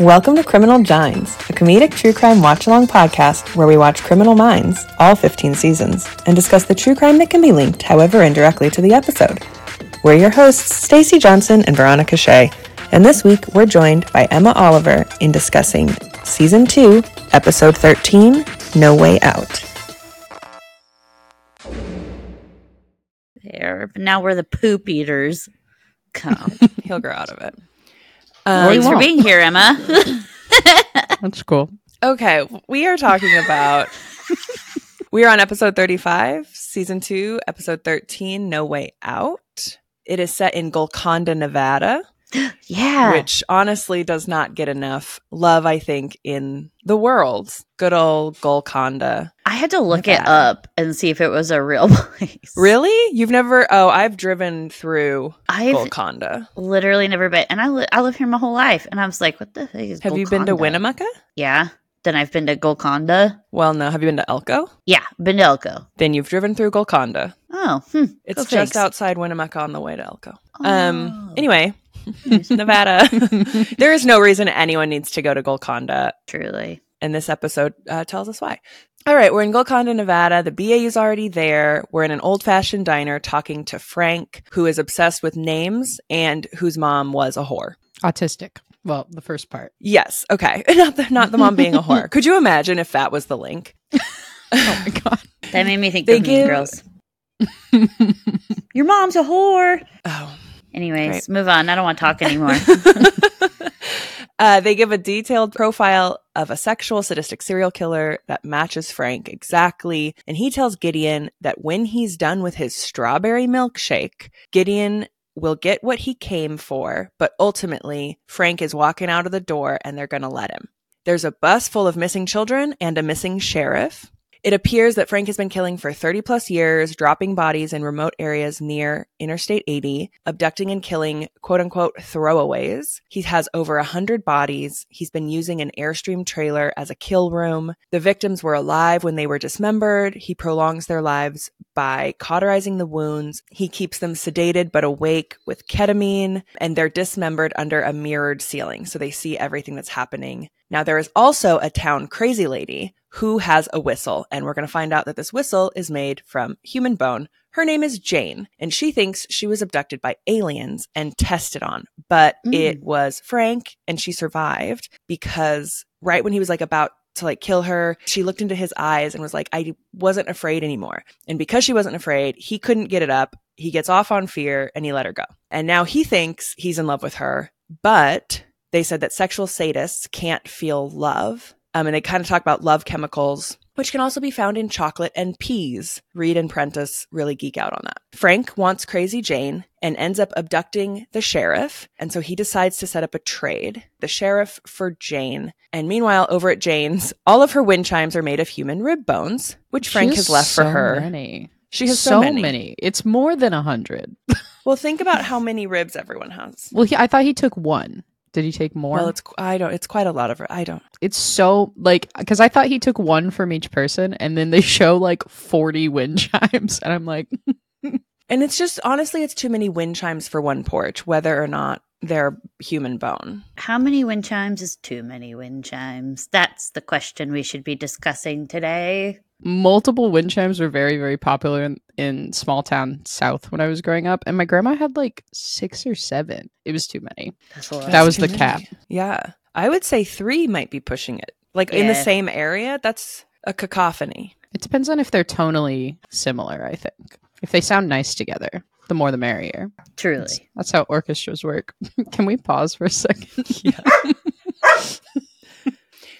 Welcome to Criminal Gines, a comedic true crime watch along podcast where we watch Criminal Minds, all 15 seasons, and discuss the true crime that can be linked, however indirectly, to the episode. We're your hosts, Stacey Johnson and Veronica Shea, and this week we're joined by Emma Oliver in discussing Season 2, Episode 13 No Way Out. There, but now we're the poop eaters. Come. He'll grow out of it. Um, or he Thanks for being here, Emma. That's cool. Okay, we are talking about. we are on episode 35, season 2, episode 13, No Way Out. It is set in Golconda, Nevada, yeah. which honestly does not get enough love, I think, in the world. Good old Golconda. I had to look it up and see if it was a real place. Really? You've never. Oh, I've driven through I've Golconda. literally never been, and I, li- I live here my whole life, and I was like, what the heck is Have you been to Winnemucca? Yeah. Then I've been to Golconda. Well, no. Have you been to Elko? Yeah, been to Elko. Then you've driven through Golconda. Oh, hmm. It's Go just outside Winnemucca on the way to Elko. Oh. Um. Anyway, Nevada. there is no reason anyone needs to go to Golconda, Truly. and this episode uh, tells us why. All right, we're in Golconda, Nevada. The BAU is already there. We're in an old fashioned diner talking to Frank, who is obsessed with names and whose mom was a whore. Autistic. Well, the first part. Yes. Okay. Not the, not the mom being a whore. Could you imagine if that was the link? Oh my god. That made me think They of give- Mean Girls. Your mom's a whore. Oh. Anyways, Great. move on. I don't want to talk anymore. Uh, they give a detailed profile of a sexual sadistic serial killer that matches Frank exactly. And he tells Gideon that when he's done with his strawberry milkshake, Gideon will get what he came for, but ultimately, Frank is walking out of the door and they're going to let him. There's a bus full of missing children and a missing sheriff. It appears that Frank has been killing for 30 plus years, dropping bodies in remote areas near Interstate 80, abducting and killing quote unquote throwaways. He has over 100 bodies. He's been using an Airstream trailer as a kill room. The victims were alive when they were dismembered. He prolongs their lives by cauterizing the wounds. He keeps them sedated but awake with ketamine, and they're dismembered under a mirrored ceiling. So they see everything that's happening. Now, there is also a town crazy lady who has a whistle, and we're going to find out that this whistle is made from human bone. Her name is Jane, and she thinks she was abducted by aliens and tested on, but Mm. it was Frank, and she survived because right when he was like about to like kill her, she looked into his eyes and was like, I wasn't afraid anymore. And because she wasn't afraid, he couldn't get it up. He gets off on fear and he let her go. And now he thinks he's in love with her, but they said that sexual sadists can't feel love. Um, and they kind of talk about love chemicals, which can also be found in chocolate and peas. Reed and Prentiss really geek out on that. Frank wants Crazy Jane and ends up abducting the sheriff. And so he decides to set up a trade the sheriff for Jane. And meanwhile, over at Jane's, all of her wind chimes are made of human rib bones, which Frank She has left for so her. Many. She has so, many. It's more than a hundred. Well, think about how many ribs everyone has. Well, he, I thought he took one. Did he take more? Well, it's I don't. It's quite a lot of. I don't. it's so like because I thought he took one from each person, and then they show like forty wind chimes, and I'm like, And it's just honestly, it's too many wind chimes for one porch, whether or not they're human bone. How many wind chimes is too many wind chimes? That's the question we should be discussing today. multiple wind chimes were very very popular in, in small town south when I was growing up, and my grandma had like six or seven. It was too many. That's a lot. That was the many. cap. Yeah, I would say three might be pushing it. Like in the same area, that's a cacophony. It depends on if they're tonally similar. I think if they sound nice together, the more the merrier. Truly. that's how orchestras work. Can we pause for a second? Yeah.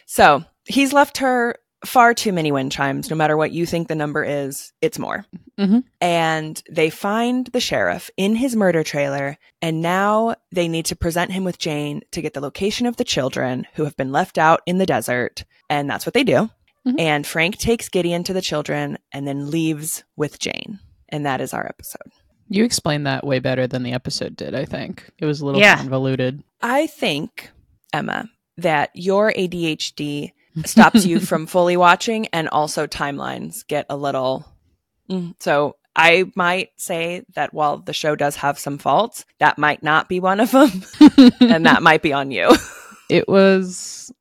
so he's left her far too many wind chimes. No matter what you think the number is, it's more. Mhm. And they find the sheriff in his murder trailer, and now they need to present him with Jane to get the location of the children who have been left out in the desert. And that's what they do. Mhm. And Frank takes Gideon to the children and then leaves with Jane. And that is our episode. You explained that way better than the episode did. I think it was a little Yeah. convoluted. I think, Emma, that your ADHD stops you from fully watching and also timelines get a little Mm, so I might say that while the show does have some faults, that might not be one of them, and that might be on you. it was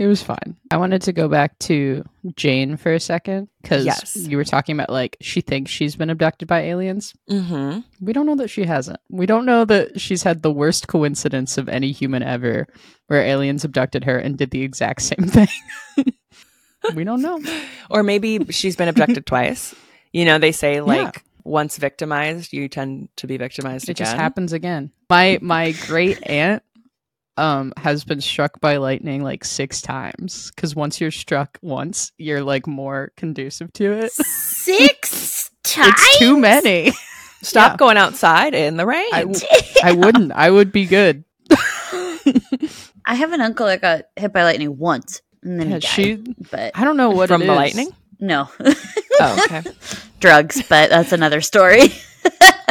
it was fine. I wanted to go back to Jane for a second because Yes. you were talking about like she thinks she's been abducted by aliens. Mm-hmm. We don't know that she hasn't. We don't know that she's had the worst coincidence of any human ever where aliens abducted her and did the exact same thing. we don't know. Or maybe she's been abducted twice. You know, they say like Yeah. once victimized, you tend to be victimized It again. just happens again. My my great aunt um has been struck by lightning like six times because once you're struck once, you're like more conducive to it. Six times. It's too many. Stop Yeah. going outside in the rain. I, w- I wouldn't. I would be good. I have an uncle that got hit by lightning once, and then Yeah, he died. she. but I don't know what From it the is. lightning? no oh, okay. drugs. But that's another story.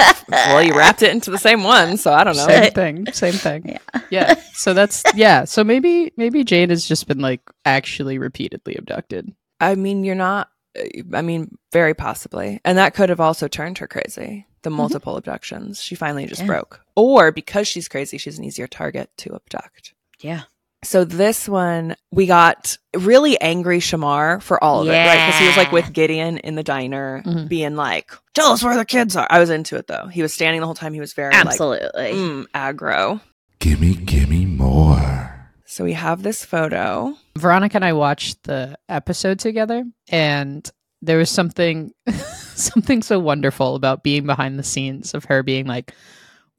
well, you wrapped it into the same one, so I don't know. Same thing. Same thing. Yeah. Yeah. So that's yeah. So maybe maybe Jane has just been like actually repeatedly abducted. I mean, you're not. Uh, I mean, very possibly, and that could have also turned her crazy. The mm-hmm. multiple abductions, she finally just Yeah. broke, or because she's crazy, she's an easier target to abduct. yeah. So this one, we got really angry Shemar for all of it, right? Because he was like with Gideon in the diner, Mhm. being like, "Tell us where the kids are." I was into it though. He was standing the whole time. He was very Absolutely. like, mm, aggro. Gimme, gimme more. So we have this photo. Veronica and I watched the episode together, and there was something something so wonderful about being behind the scenes of her being like,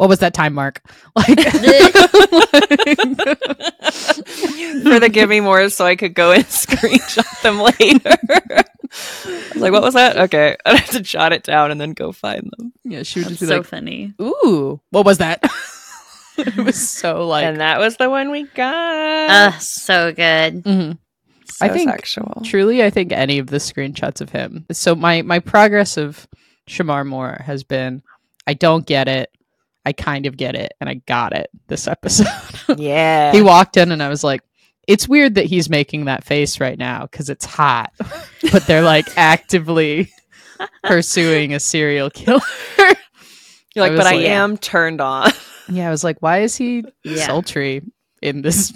"What was that time mark?" Like, for the give me more so I could go and screenshot them later. I was like, what was that? Okay. I have to jot it down and then go find them. yeah, she would That's just be so like, funny. "Ooh, what was that?" it was so like, and that was the one we got. Uh, so good. Mhm. so I think sexual. truly, I think any of the screenshots of him. So my my progress of Shemar Moore has been, I don't get it. I kind of get it, and I got it this episode. Yeah. he walked in and I was like, it's weird that he's making that face right now because it's hot, but they're like actively pursuing a serial killer. You're like, was but I am turned on. yeah, I was like, why is he Yeah. sultry in this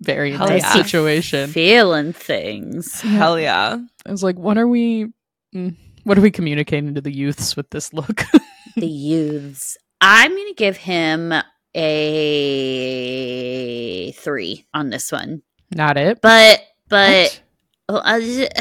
very intense yeah. situation? Feeling things. Hell yeah. I was like, what are we? mm, What are we communicating to the youths with this look? the youths. I'm going to give him a three on this one. Not it. But, but, well, uh,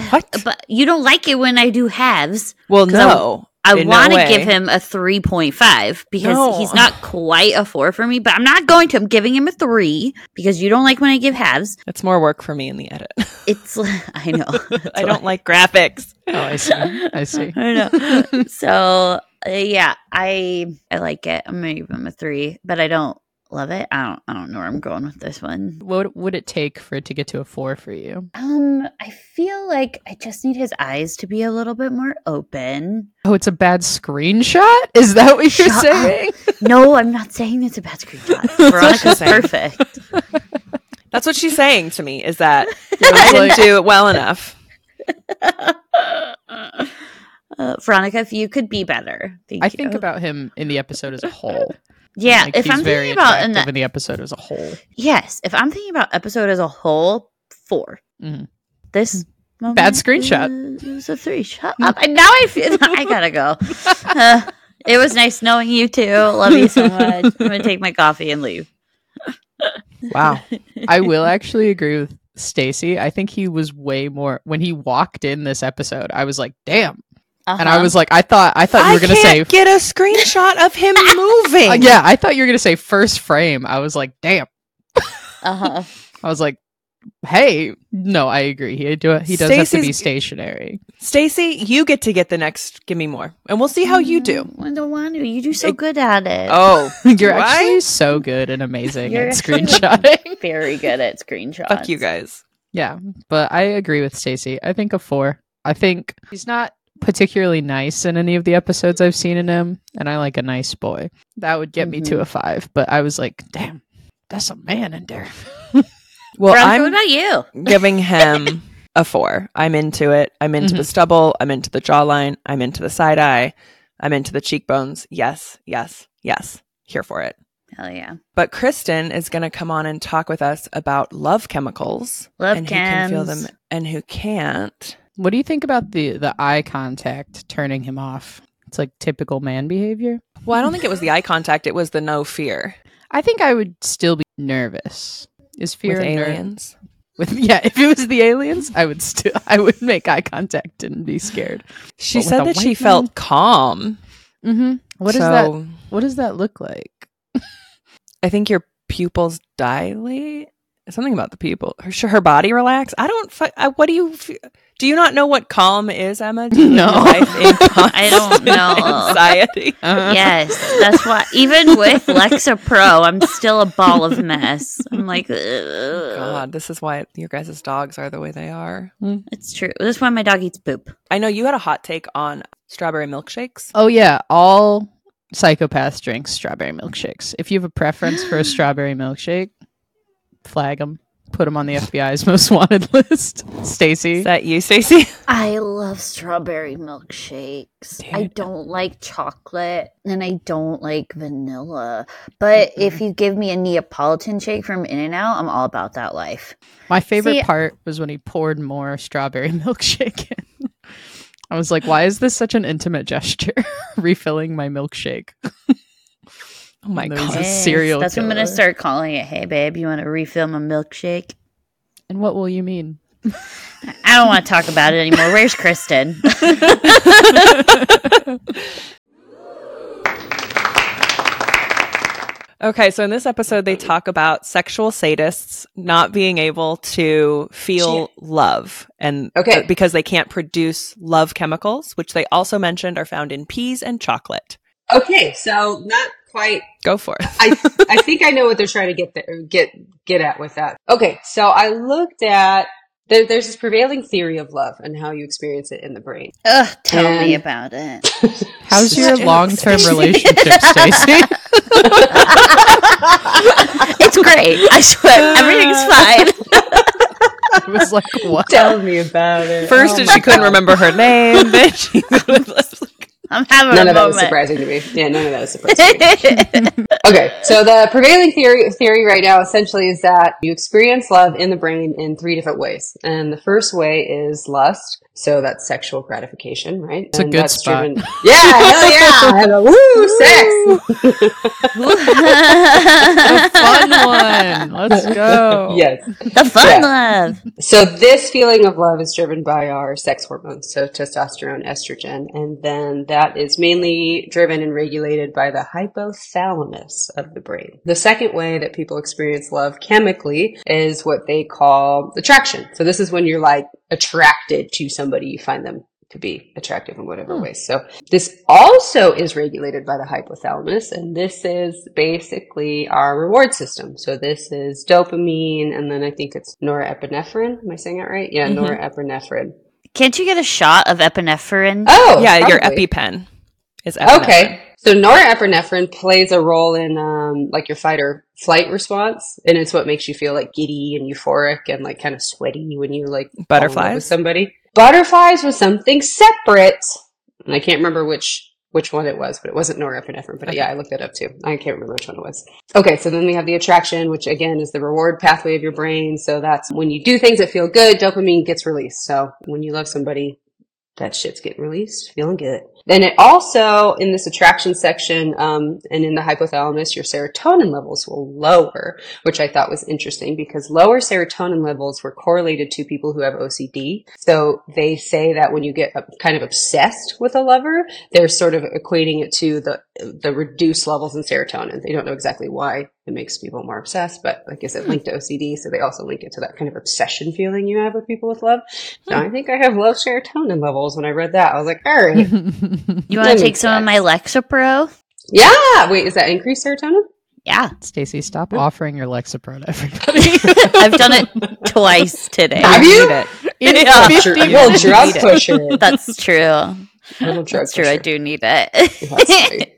What? but you don't like it when I do halves. Well, no. I no want to way. give him a 3.5 because No. he's not quite a four for me, but I'm not going to. I'm giving him a three because you don't like when I give halves. It's more work for me in the edit. It's, I know. I don't like graphics. Oh, I see. I see. I know. so uh, yeah, I I like it. I'm gonna give him a three, but I don't love it. I don't I don't know where I'm going with this one. What would it take for it to get to a four for you? Um, I feel like I just need his eyes to be a little bit more open. Oh, it's a bad screenshot? Is that what you're Shut up. saying? No, I'm not saying it's a bad screenshot. Veronica's perfect. That's what she's saying to me is that was I didn't do it well enough. Uh, Veronica, if you could be better, thank I you. think about him in the episode as a whole. yeah. Like, if he's I'm very thinking about in the, in the episode as a whole. yes, if I'm thinking about episode as a whole, 4 Mhm. This Bad moment screenshot. is a three. Shut up! And now I feel I gotta go. Uh, it was nice knowing you too. Love you so much. I'm gonna take my coffee and leave. Wow. I will actually agree with Stacy. I think he was way more when he walked in this episode. I was like, "Damn!" And I Uh-huh. was like, "I thought, I thought you were I gonna say, can't get a screenshot of him moving. Uh, yeah, I thought you were gonna say first frame." I was like, "Damn!" uh-huh. I was like, "Hey, no, I agree. He do he does have to be stationary." Stacy, you get to get the next give me more. And we'll see how you do. I don't want to. You do so It- good at it. Oh, You're do I? actually so good and amazing You're at screenshotting. very good at screenshots. Fuck you guys. Yeah, but I agree with Stacy. I think a four. I think he's not particularly nice in any of the episodes I've seen in him, and I like a nice boy. That would get me to Mhm. a five. But I was like, damn, that's a man in there. Well, Veronica, I'm about you? giving him a four. I'm into it. I'm into the stubble. I'm into the jawline. I'm into the side eye. I'm into the cheekbones. Yes, yes, yes. Here for it. Hell yeah. But Kristen is going to come on and talk with us about love chemicals Love and who can feel them and who can't. What do you think about the the eye contact turning him off? It's like typical man behavior. Well, I don't think it was the eye contact; it was the no fear I think I would still be nervous. Is fear with and ner- aliens. with yeah, if it was the aliens, I would still I would make eye contact and be scared. She said that she white felt calm. Mm-hmm. What does so that what does that look like? I think your pupils dilate. Something about the people. Her, her body relax. I don't. fu- I, what do you? f- Do you not know what calm is, Emma? Do you No. life in I don't know. Anxiety. Uh, Yes, that's why. Even with Lexapro, I'm still a ball of mess. I'm like, ugh. God, this is why your guys' dogs are the way they are. it's true. This is why my dog eats poop. I know you had a hot take on strawberry milkshakes. Oh yeah, all psychopaths drink strawberry milkshakes. If you have a preference for a strawberry milkshake, flag them. Put them on the FBI's most wanted list. Stacy. Is that you, Stacy? I love strawberry milkshakes. I don't like chocolate and I don't like vanilla. But if you give me a Neapolitan shake from In and Out, I'm all about that life. My favorite See- part was when he poured more strawberry milkshake in. I was like, why is this such an intimate gesture? Refilling my milkshake. Oh my And there was god. a serial That's what I'm gonna start calling it. Hey babe, you want to refill my milkshake? And what will you mean? I don't want to talk about it anymore. Where's Kristen? Okay, so in this episode, they talk about sexual sadists not being able to feel love, and uh, Okay. because they can't produce love chemicals, which they also mentioned are found in peas and chocolate. Okay, so not quite. Go for it. I I think I know what they're trying to get there, get get at with that. Okay, so I looked at there, there's this prevailing theory of love and how you experience it in the brain. Ugh, tell me about it. How's your long term relationship, Stacy? it's great. I swear, everything's fine. I was like, what? Tell me about it. First, Oh did my she couldn't remember her name. Then she I'm having None of that was surprising to me. Yeah, none of that was surprising. to me. Okay, so the prevailing theory theory right now essentially is that you experience love in the brain in three different ways, and the first way is lust. So that's sexual gratification, right? It's a good that's spot. Driven, yeah, hell yeah, and a woo, sex. A fun one. Let's go. yes. the fun Yeah. love. So this feeling of love is driven by our sex hormones, so testosterone, estrogen, and then that is mainly driven and regulated by the hypothalamus of the brain. The second way that people experience love chemically is what they call attraction. So this is when you're like attracted to somebody, you find them to be attractive in whatever way. So this also is regulated by the hypothalamus, and this is basically our reward system. So this is dopamine, and then I think it's norepinephrine. Am I saying it right? Yeah, Mhm. norepinephrine. Can't you get a shot of epinephrine? Oh, yeah, your probably. EpiPen is epinephrine. Okay. So norepinephrine plays a role in um, like your fight or flight response, and it's what makes you feel like giddy and euphoric and like kind of sweaty when you like fall in love Butterflies? with somebody. Butterflies was something separate, and I can't remember which which one it was, but it wasn't norepinephrine. But Okay. yeah, I looked that up too. I can't remember which one it was. Okay, so then we have the attraction, which again is the reward pathway of your brain. So that's when you do things that feel good, dopamine gets released. So when you love somebody, that shit's getting released, feeling good. Then it also, in this attraction section, um, and in the hypothalamus, your serotonin levels will lower, which I thought was interesting because lower serotonin levels were correlated to people who have OCD. So they say that when you get uh, kind of obsessed with a lover, they're sort of equating it to the, the reduced levels in serotonin. They don't know exactly why it makes people more obsessed, but like I said, linked to OCD. So they also link it to that kind of obsession feeling you have with people with love. So I think I have low serotonin levels when I read that. I was like, all right. You want to take makes some of my Lexapro? Yeah. Wait, is that increased serotonin? Yeah, Stacy, stop offering your Lexapro to everybody. I've done it twice today. Have you? Need it. It's Yeah. 50 Dr- little minutes. drug it. pusher. That's true. Little drug That's true. I do need it.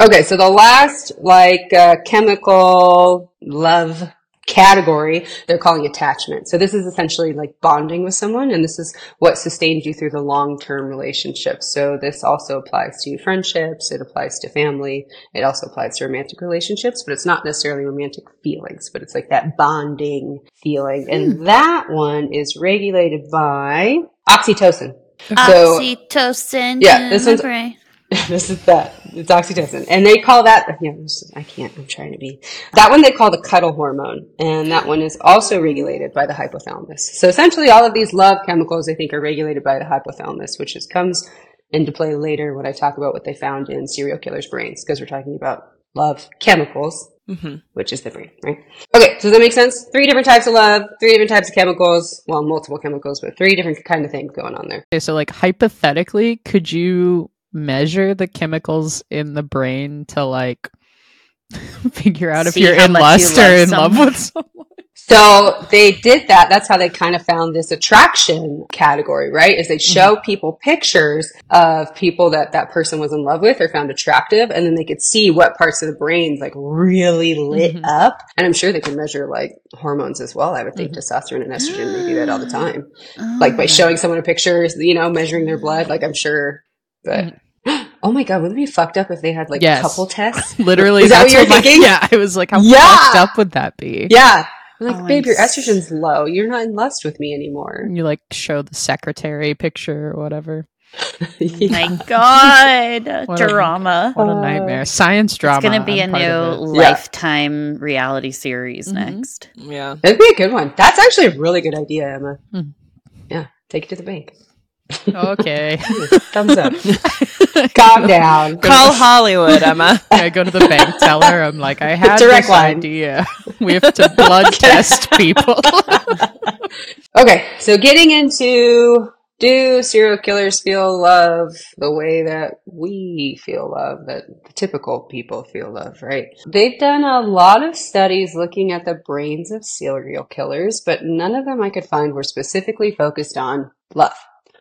Okay, so the last like uh, chemical love category they're calling attachment. So this is essentially like bonding with someone and this is what sustains you through the long-term relationship. So this also applies to friendships, it applies to family, it also applies to romantic relationships, but it's not necessarily romantic feelings, but it's like that bonding feeling. And hmm. that one is regulated by oxytocin. So Oxytocin. Yeah, this one's- this is that. It's oxytocin. And they call that, I can't, I'm trying to be. That one they call the cuddle hormone. And that one is also regulated by the hypothalamus. So essentially all of these love chemicals I think are regulated by the hypothalamus, which is, comes into play later when I talk about what they found in serial killers' brains, because we're talking about love chemicals, hmm which is the brain, right? Okay, so does that make sense? Three different types of love, three different types of chemicals, well, multiple chemicals, but three different kind of things going on there. Okay, so like hypothetically, could you measure the chemicals in the brain to like figure out if See you're in much you lust or love in love with someone? So they did that. That's how they kind of found this attraction category, right? Is they show people pictures of people that that person was in love with or found attractive, and then they could see what parts of the brains like really lit Mhm. up. And I'm sure they can measure like hormones as well. I would think testosterone and estrogen they do that all the time, like by Oh. showing someone a picture, you know, measuring their blood. Like I'm sure, but. Oh my god, wouldn't it be fucked up if they had like Yes. couple tests? Literally, Is that that's what you're my- thinking? Yeah, I was like, how Yeah! fucked up would that be? Yeah. I'm like, Oh, babe, I'm your s- estrogen's low. You're not in lust with me anymore. And you like show the secretary picture or whatever. Yeah. My God, What a- drama. What a Uh, nightmare! Science drama. It's gonna be I'm a new of it. Yeah. lifetime reality series Mhm. next. Yeah. it'd be a good one. That's actually a really good idea, Emma. Hmm. Yeah, take it to the bank. Okay. Thumbs up. Calm down. Call Hollywood, Emma. I go to the bank teller. I'm like, I had Direct this line. idea. We have to blood test people. Okay, so getting into do serial killers feel love the way that we feel love, that the typical people feel love, right? They've done a lot of studies looking at the brains of serial killers, but none of them I could find were specifically focused on love.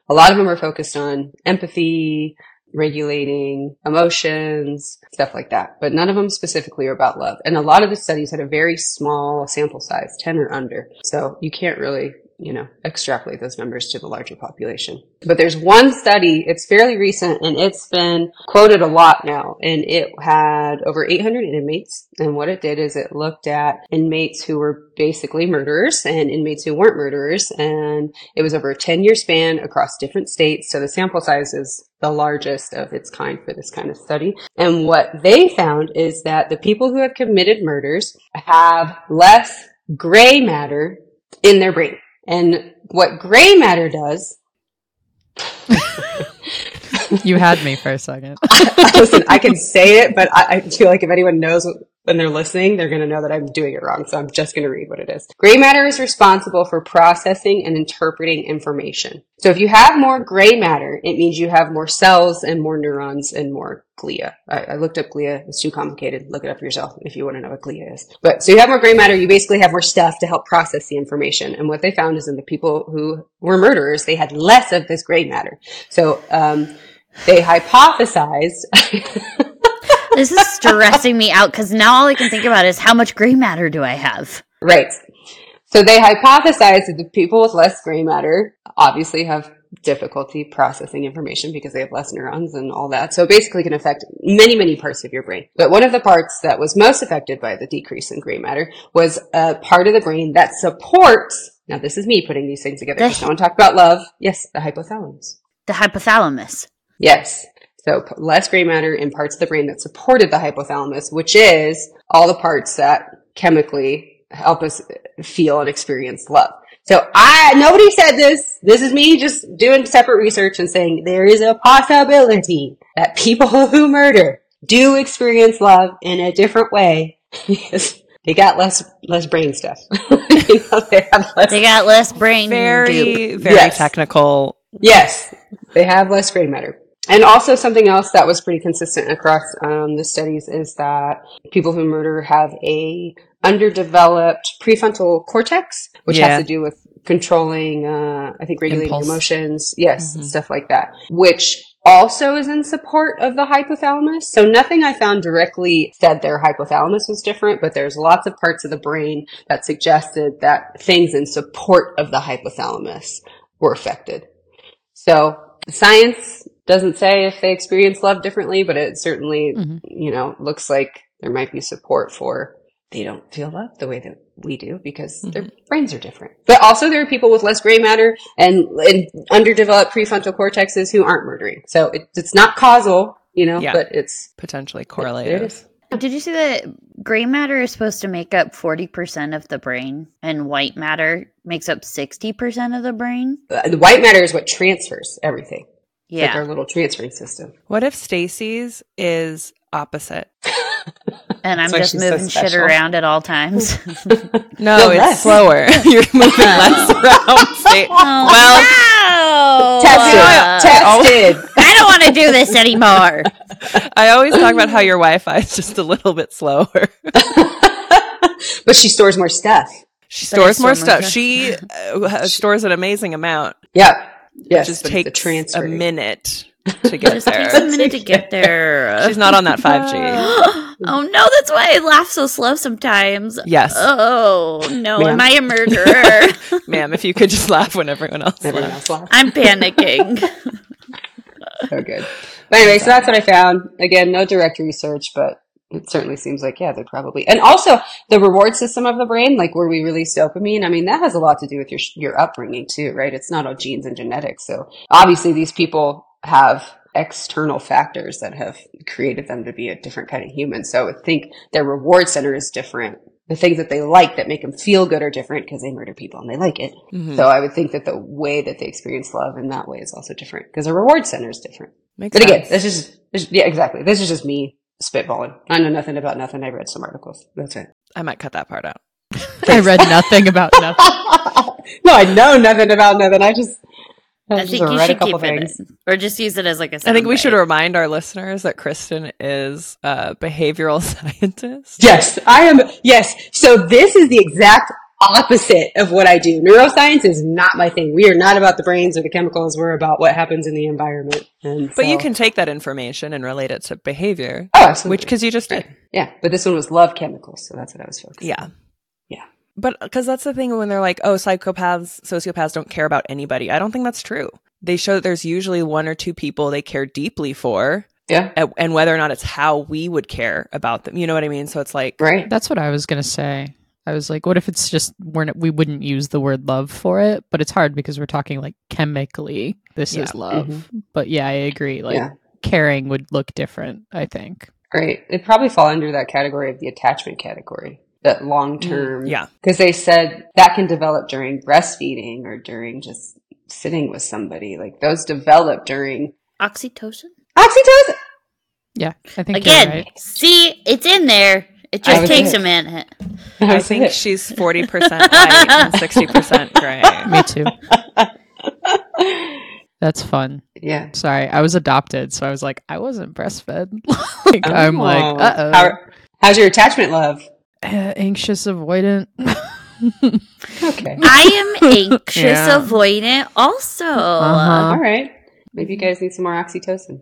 A lot of them are focused on empathy, regulating emotions, stuff like that. But none of them specifically are about love. And a lot of the studies had a very small sample size, 10 or under. So you can't really, you know, extrapolate those numbers to the larger population. But there's one study, it's fairly recent and it's been quoted a lot now. And it had over 800 inmates. And what it did is it looked at inmates who were basically murderers and inmates who weren't murderers. And it was over a 10 year span across different states. So the sample size is the largest of its kind for this kind of study. And what they found is that the people who have committed murders have less gray matter in their brain. And what gray matter does, you had me for a second. listen, I can say it, but I, I feel like if anyone knows when they're listening, they're going to know that I'm doing it wrong. So I'm just going to read what it is. Gray matter is responsible for processing and interpreting information. So if you have more gray matter, it means you have more cells and more neurons and more glia. I, I looked up glia. It's too complicated. Look it up yourself if you want to know what glia is. But so you have more gray matter, you basically have more stuff to help process the information. And what they found is in the people who were murderers, they had less of this gray matter. So, um, they hypothesized This is stressing me out because now all I can think about is how much gray matter do I have? Right. So they hypothesized that the people with less gray matter obviously have difficulty processing information because they have less neurons and all that. So it basically can affect many, many parts of your brain. But one of the parts that was most affected by the decrease in gray matter was a part of the brain that supports, now this is me putting these things together because no one talked about love. Yes, the hypothalamus. The hypothalamus. Yes. So less gray matter in parts of the brain that supported the hypothalamus, which is all the parts that chemically help us feel and experience love. So I, nobody said this. This is me just doing separate research and saying there is a possibility that people who murder do experience love in a different way because they got less, less brain stuff. you know, they less They got less brain. goop. Very, very Yes. technical. Yes, they have less gray matter. And also something else that was pretty consistent across um, the studies is that people who murder have a underdeveloped prefrontal cortex, which Yeah. has to do with controlling, uh, I think regulating Impulse. emotions. Yes, Mhm. stuff like that, which also is in support of the hypothalamus. So nothing I found directly said their hypothalamus was different, but there's lots of parts of the brain that suggested that things in support of the hypothalamus were affected. So science doesn't say if they experience love differently, but it certainly, Mhm. you know, looks like there might be support for they don't feel love the way that we do because their brains are different. But also there are people with less gray matter and, and underdeveloped prefrontal cortexes who aren't murdering. So it, it's not causal, you know, Yeah. but it's Potentially It correlated. is. Did you see that gray matter is supposed to make up 40% of the brain and white matter makes up 60% of the brain? Uh, the white matter is what transfers everything. It's like Yeah. our little transferring system. What if Stacy's is opposite? and I'm just she's so moving shit around at all times. No, No, it's less. slower. You're moving less around. Sta- well, Oh, Tested. uh, Tested. I don't want to do this anymore. I always talk about how your Wi-Fi is just a little bit slower. but she stores more stuff. She stores store more more stuff. stuff. She uh, stores an amazing amount. Yeah. Yes. just but takes it's a minute to get It just takes a there. minute to get there. She's not on that 5G. oh no, that's why I laugh so slow sometimes. Yes, Oh no, Ma'am. am I a murderer? ma'am. If you could just laugh when everyone else Everyone laughs. else laughs. I'm panicking. So good. But anyway, so that's what I found. Again, no direct research, but it certainly seems like, yeah, they're probably, and also the reward system of the brain, like where we release dopamine. I mean, that has a lot to do with your, your upbringing too, right? It's not all genes and genetics. So obviously these people have external factors that have created them to be a different kind of human. So I think their reward center is different. The things that they like that make them feel good are different because they murder people and they like it. Mhm. So I would think that the way that they experience love in that way is also different because the reward center is different. Makes But again, this is yeah, exactly. This is just me spitballing. I know nothing about nothing. I read some articles. That's it. I might cut that part out. I read nothing about nothing. no, I know nothing about nothing. I just I, I think you should couple keep it, things. in. or just use it as like a. I think we should remind our listeners that Kristen is a behavioral scientist. Yes, I am. Yes. So this is the exact opposite of what I do. Neuroscience is not my thing. We are not about the brains or the chemicals. We're about what happens in the environment. And But you can take that information and relate it to behavior, oh, absolutely. which because you just did. yeah, but this one was love chemicals, so that's what I was focused. Yeah. on. Yeah. But because that's the thing when they're like, oh, psychopaths, sociopaths don't care about anybody. I don't think that's true. They show that there's usually one or two people they care deeply for, Yeah. a- and whether or not it's how we would care about them. You know what I mean? So it's like, Right. That's what I was gonna say. I was like, what if it's just we're not, we wouldn't use the word love for it, but it's hard because we're talking like chemically. This Yeah. is love. Mhm. But yeah, I agree. Like yeah. caring would look different. I think. Right. It'd probably fall under that category of the attachment category, that long term. Mm, yeah. Because they said that can develop during breastfeeding or during just sitting with somebody. Like those develop during oxytocin oxytocin. Yeah, I think again. You're right. See, it's in there. It just was takes it. a minute. I think she's 40% white and 60% gray. Me too. That's fun. yeah. Sorry, I was adopted, so I was like, I wasn't breastfed. like, I'm like, Oh. uh oh, How, how's your attachment love? anxious, avoidant. Okay. I am anxious Yeah. avoidant also. Uh-huh. All right. Maybe you guys need some more oxytocin.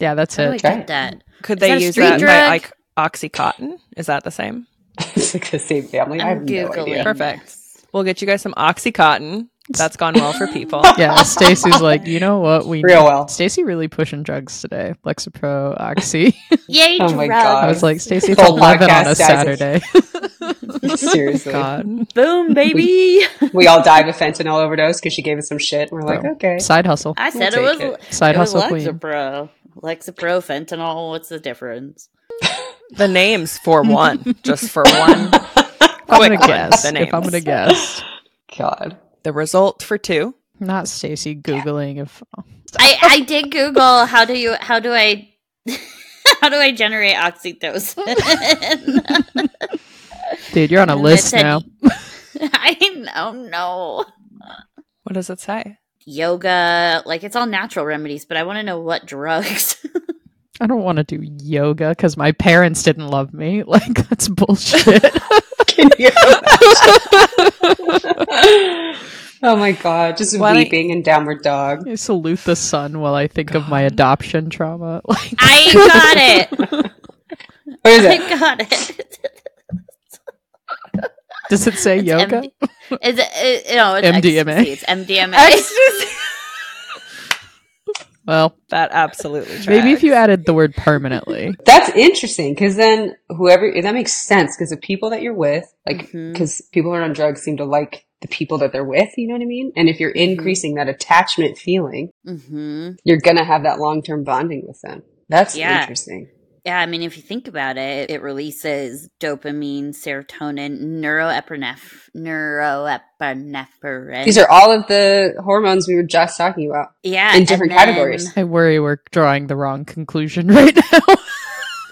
yeah, that's How I it. Try get it. that? Could Is they that use street that by like Oxycontin? Is that the same? it's like the same family. I have I'm no idea. Perfect. We'll get you guys some Oxycontin. That's gone well for people. Yeah, Stacy's like, you know what? We Real well. Stacy really pushing drugs today. Lexapro, Oxy. Yay, Oh my drugs. God. I was like, Stacy, it's eleven on a Saturday. Seriously. God, Boom, baby. We all died of fentanyl overdose because she gave us some shit. We're like, Bro. okay. side hustle. I said We'll it was take Side it was hustle queen. Lexapro. Lexapro, fentanyl. What's the difference? The names for one, just for one. I'm gonna one, guess. the If I'm gonna guess, God. The result for two. not Stacy googling if. I I did Google how do you how do I how do I generate oxytocin? Dude, you're on a And list said- now. I don't know. What does it say? Yoga, like it's all natural remedies, but I want to know what drugs. I don't want to do yoga because my parents didn't love me. Like that's bullshit. Can you? Oh my god, just Why don't- weeping and downward dog. I salute the sun while I think of my adoption trauma. Like, I got it. What is I it? got it. does it say It's yoga? MD Is it, it, no, it's MDMA. ecstasy. It's MDMA. Ecstasy. Well, that absolutely. maybe if you added the word permanently. That's interesting because then whoever that makes sense because the people that you're with, like, because people who are on drugs seem to like the people that they're with. You know what I mean? And if you're increasing that attachment feeling, hmm you're gonna have that long term bonding with them. That's Yeah. interesting. Yeah, I mean, if you think about it, it releases dopamine, serotonin, neuroepinephrine, neuroepinephrine. These are all of the hormones we were just talking about. yeah in different then- categories. I worry we're drawing the wrong conclusion right now.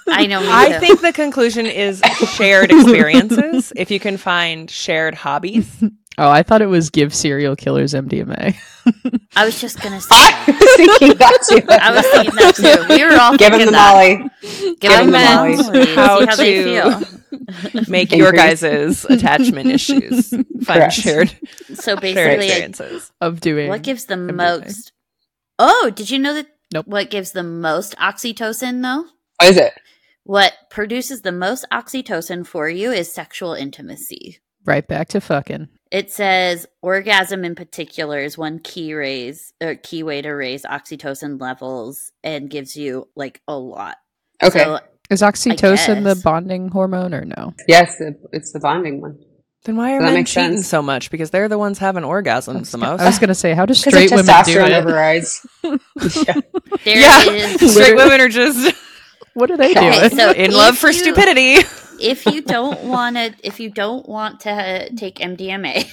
I know. I too. think the conclusion is shared experiences. if you can find shared hobbies, oh, I thought it was give serial killers MDMA. I was just gonna say. I was thinking that too. I was thinking that too. We were all Give him thinking the that. Molly. Give them the meant Molly. See how how they to- feel. make your Increase. guys' attachment issues find Correct. shared So shared basically, I- experiences. of doing what gives the MDMA. most? Oh, did you know that? Nope. What gives the most oxytocin though? What is it? What produces the most oxytocin for you is sexual intimacy. Right back to fucking. It says orgasm in particular is one key raise or key way to raise oxytocin levels and gives you like a lot. Okay. So, Is oxytocin the bonding hormone or no? yes, it's the bonding one. Then why are That men makes cheating sense. so much? Because they're the ones having orgasms the most. I was gonna say, how do Because straight women do testosterone it? overrides. yeah. there yeah, is- straight women are just What are they Okay, doing? so in love for you- stupidity. if you don't want to if you don't want to take MDMA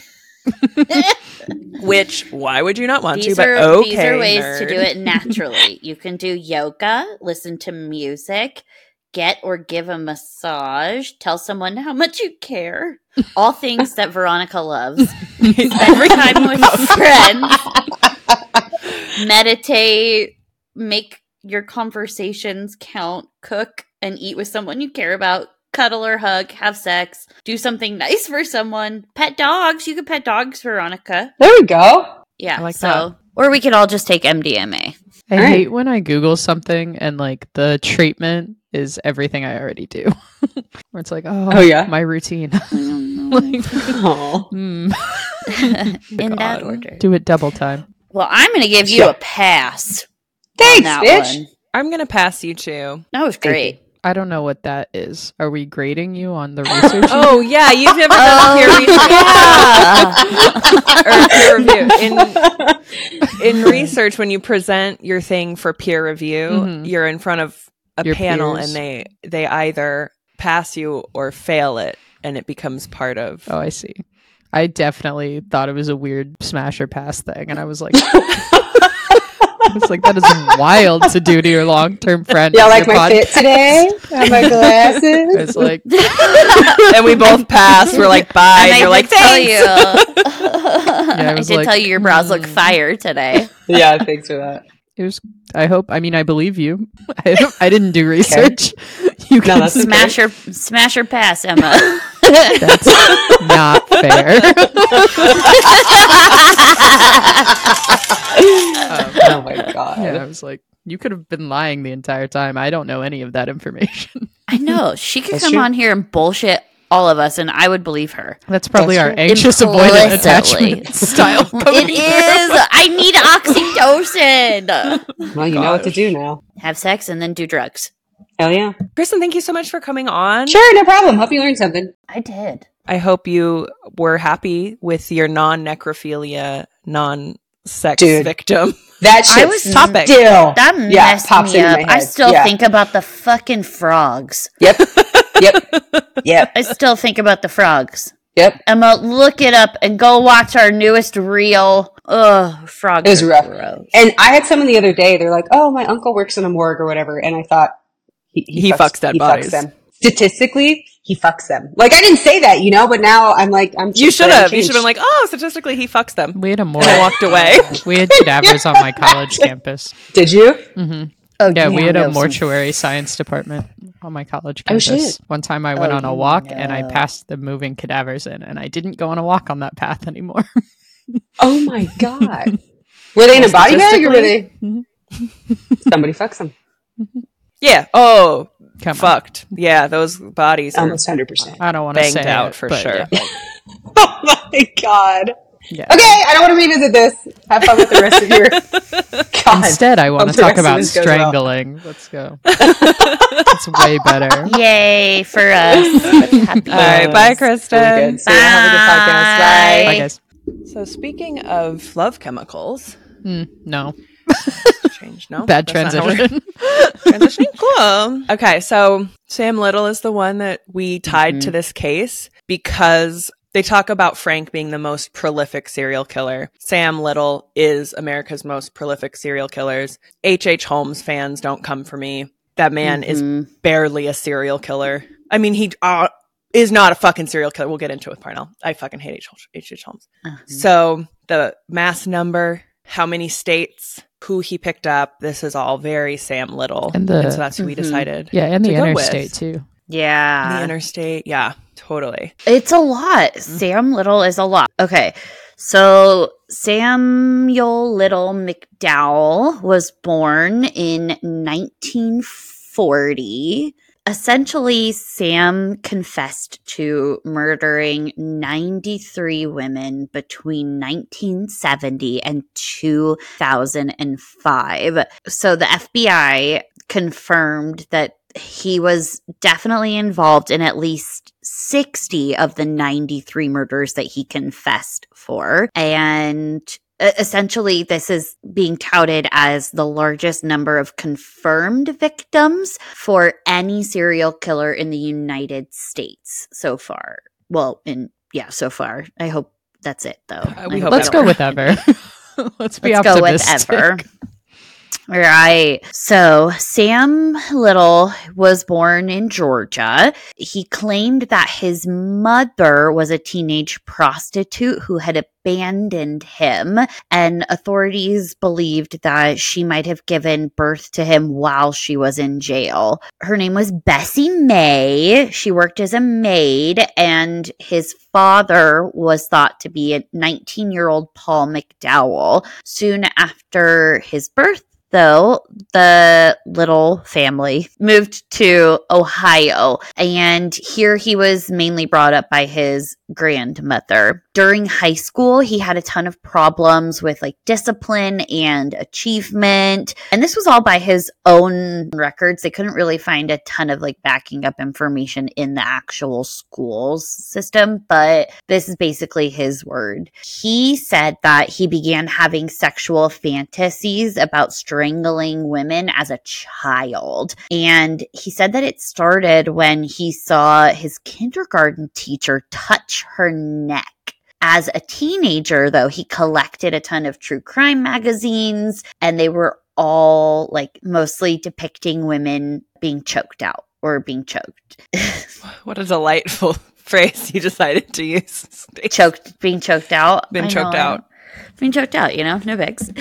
Which why would you not want these to? But are okay, these are ways to do it naturally. you can do yoga, listen to music, get or give a massage, tell someone how much you care. All things that Veronica loves. Spend time with friends. Meditate, make your conversations count, cook and eat with someone you care about. Cuddle or hug, have sex, do something nice for someone, pet dogs. You could pet dogs, Veronica. There we go. Yeah. I like so, or we could all just take MDMA. I Alright. hate when I Google something and like the treatment is everything I already do. Where it's like, oh, Oh, yeah? my routine. like, Oh. mm, In that order. do it double time. Well, I'm going to give you Yeah. a pass. On Thanks, that bitch. one. I'm gonna pass you too. That was great. I don't know what that is. Are we grading you on the research? Oh yeah, you've never done peer research or peer review. In in research, when you present your thing for peer review, Mhm. you're in front of a Your panel, peers. and they they either pass you or fail it, and it becomes part of. Oh, I see. I definitely thought it was a weird smash or pass thing, and I was like, I was like, that is wild to do to your long term friend. Y'all like your my pod- fit today? And my glasses? It's like, and we both pass. We're like bye, And, and you're like did tell thanks. you. I I, was did like, tell you your brows look hmm. fire today. yeah, thanks for that. it was. I hope. I mean, I believe you. I, I didn't do research. You No, can that's okay. Smash or smash or pass, Emma. That's not fair. Um, oh my god. yeah, I was like, you could have been lying the entire time. I don't know any of that information. I know she could That's come true. on here and bullshit all of us, and I would believe her. That's probably That's our true. anxious avoidant attachment style. coming It is. I need oxytocin. Well, you know what to do now. Have sex and then do drugs. Hell yeah. Kristen, thank you so much for coming on. Sure, no problem. Hope you learned something. I did. I hope you were happy with your non necrophilia, non sex Dude. victim. That I shit was- Topic. still. That Yeah, messed pops me into up. my I still Yeah. think about the fucking frogs. Yep. Yep. Yep. I still think about the frogs. Yep. Emma, look it up and go watch our newest reel. Ugh, frogs. It was are rough. gross. And I had someone the other day, they're like, oh, my uncle works in a morgue or whatever. And I thought, he, He fucks dead he bodies. Fucks them. Statistically, he fucks them. Like, I didn't say that, you know, but now I'm like, I'm You should have. You should have been like, oh, statistically, he fucks them. We had a more. I walked away. We had cadavers on my college campus. Did you? Mm hmm Oh, Yeah, we had a was some- mortuary science department on my college Oh, campus. shit. One time I went Oh, on a walk and I passed the moving cadavers in, and I didn't go on a walk on that path anymore. Oh my god. Were they in a body bag or were they? Somebody fucks them. Yeah. Oh, Come on. fucked. Yeah, those bodies Almost hundred percent. I don't want to banged say out it, for sure. Yeah. Oh my god. yeah. Okay, I don't want to revisit this. Have fun with the rest of your. God. Instead, I want Hope to talk about this goes well. strangling. Let's go. It's way better. Yay for us. Happy All right, bye, Kristen. good. So have a good podcast. Bye. Bye, guys. So speaking of love chemicals, Hmm, no. Change no Bad That's not how we're- transition. transitioning cool. Okay, so Sam Little is the one that we tied Mhm. to this case because they talk about Frank being the most prolific serial killer. Sam Little is America's most prolific serial killers. H.H. H. Holmes fans don't come for me. That man is Mhm. barely a serial killer. I mean, he uh, is not a fucking serial killer. We'll get into it with Parnell. I fucking hate H. H. H. Holmes. Uh-huh. So the mass number, how many states, who he picked up, this is all very Sam Little. And the- so that's who we Mhm. decided. Yeah, and the go interstate too. Yeah. The interstate. Yeah, totally. It's a lot. Sam Little is a lot. Okay. So Samuel Little McDowell was born in 1940. Essentially, Sam confessed to murdering 93 women between 1970 and 2005. So the FBI confirmed that he was definitely involved in at least 60 of the 93 murders that he confessed for. And essentially, this is being touted as the largest number of confirmed victims for any serial killer in the United States so far. Well, in yeah, so far. I hope that's it, though. Uh, we hope Let's go with ever. Let's be Let's go with optimistic. ever. Right. So Sam Little was born in Georgia. He claimed that his mother was a teenage prostitute who had abandoned him, and authorities believed that she might have given birth to him while she was in jail. Her name was Bessie May. She worked as a maid, and his father was thought to be a 19 year old Paul McDowell. Soon after his birth, though, the little family moved to Ohio, and here he was mainly brought up by his grandmother. During high school, he had a ton of problems with like discipline and achievement, and this was all by his own records. They couldn't really find a ton of like backing up information in the actual schools system, but this is basically his word. He said that he began having sexual fantasies about strangling women as a child. And he said that it started when he saw his kindergarten teacher touch her neck. As a teenager, though, he collected a ton of true crime magazines, and they were all like mostly depicting women being choked out or being choked. What a delightful phrase you decided to use. choked, being choked out. Been I choked know. out. Been choked out, you know, no bigs.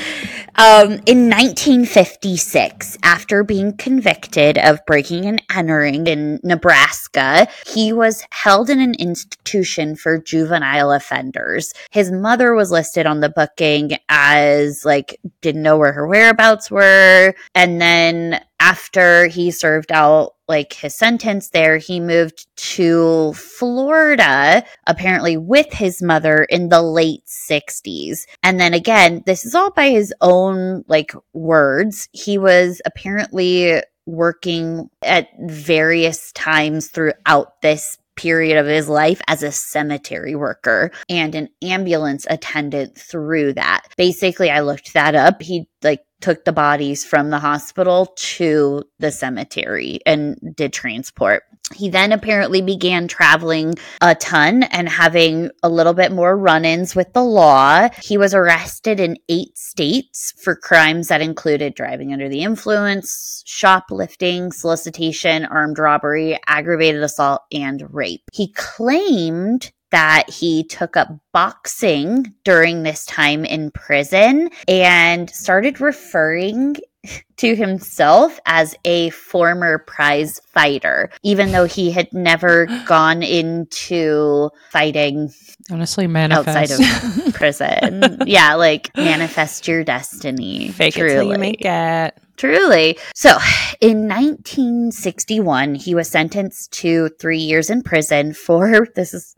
Um, in 1956, after being convicted of breaking and entering in Nebraska, he was held in an institution for juvenile offenders. His mother was listed on the booking as like didn't know where her whereabouts were, and then after he served out like his sentence there, he moved to Florida, apparently with his mother in the late 60s. And then again, this is all by his own like words. He was apparently working at various times throughout this period of his life as a cemetery worker and an ambulance attendant through that. Basically, I looked that up. He like took the bodies from the hospital to the cemetery and did transport. He then apparently began traveling a ton and having a little bit more run ins with the law. He was arrested in eight states for crimes that included driving under the influence, shoplifting, solicitation, armed robbery, aggravated assault, and rape. He claimed that he took up boxing during this time in prison and started referring to himself as a former prize fighter, even though he had never gone into fighting Honestly, manifest. outside of prison. yeah, like manifest your destiny. Fake it till you make it. Truly. So, in 1961, he was sentenced to three years in prison for this is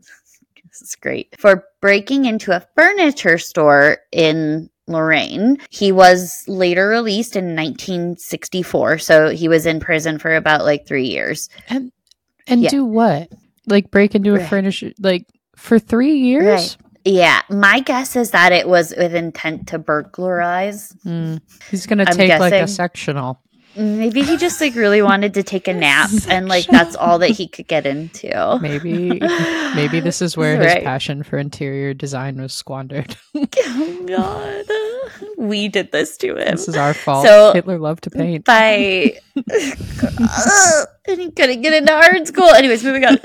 this is great for breaking into a furniture store in Lorain. He was later released in 1964, so he was in prison for about like three years. And and Yeah. do what? Like break into a Right. furniture like for three years? Right. Yeah, my guess is that it was with intent to burglarize. Hmm. He's gonna I'm take like a sectional. Maybe he just like really wanted to take a nap and like that's all that he could get into. Maybe maybe this is where his passion for interior design was squandered. Oh god. We did this to him. this is our fault. So- Hitler loved to paint. by and he couldn't get into art school. Anyways, moving on.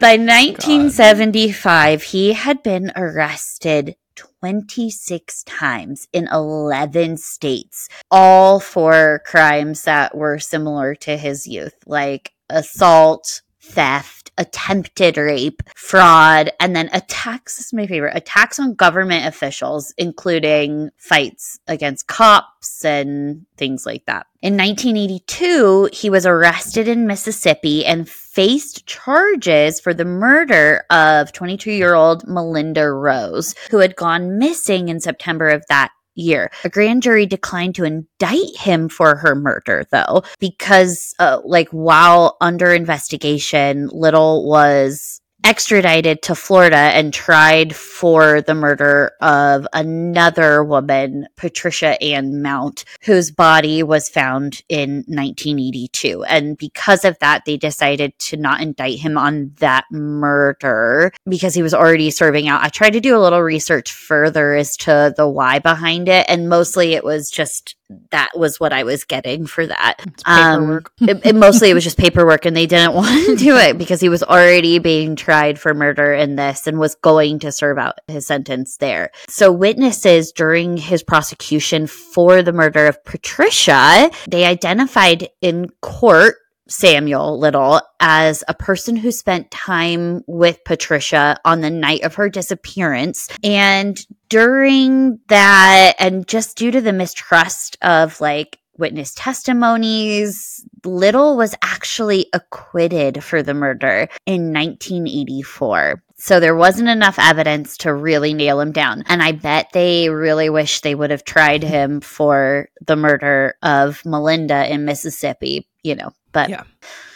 By 1975, he had been arrested 26 times in 11 states, all for crimes that were similar to his youth, like assault, theft, attempted rape, fraud, and then attacks. This is my favorite attacks on government officials, including fights against cops and things like that. In 1982, he was arrested in Mississippi and faced charges for the murder of 22 year old Melinda Rose, who had gone missing in September of that year. A grand jury declined to indict him for her murder, though, because, uh, like, while under investigation, Little was extradited to Florida and tried for the murder of another woman, Patricia Ann Mount, whose body was found in 1982. And because of that, they decided to not indict him on that murder because he was already serving out. I tried to do a little research further as to the why behind it, and mostly it was just that was what I was getting for that. Um, it, it mostly it was just paperwork and they didn't want to do it because he was already being tried for murder in this and was going to serve out his sentence there. So witnesses during his prosecution for the murder of Patricia, they identified in court Samuel Little as a person who spent time with Patricia on the night of her disappearance. And during that, and just due to the mistrust of like witness testimonies, Little was actually acquitted for the murder in 1984. So there wasn't enough evidence to really nail him down. And I bet they really wish they would have tried him for the murder of Melinda in Mississippi, you know, but Yeah.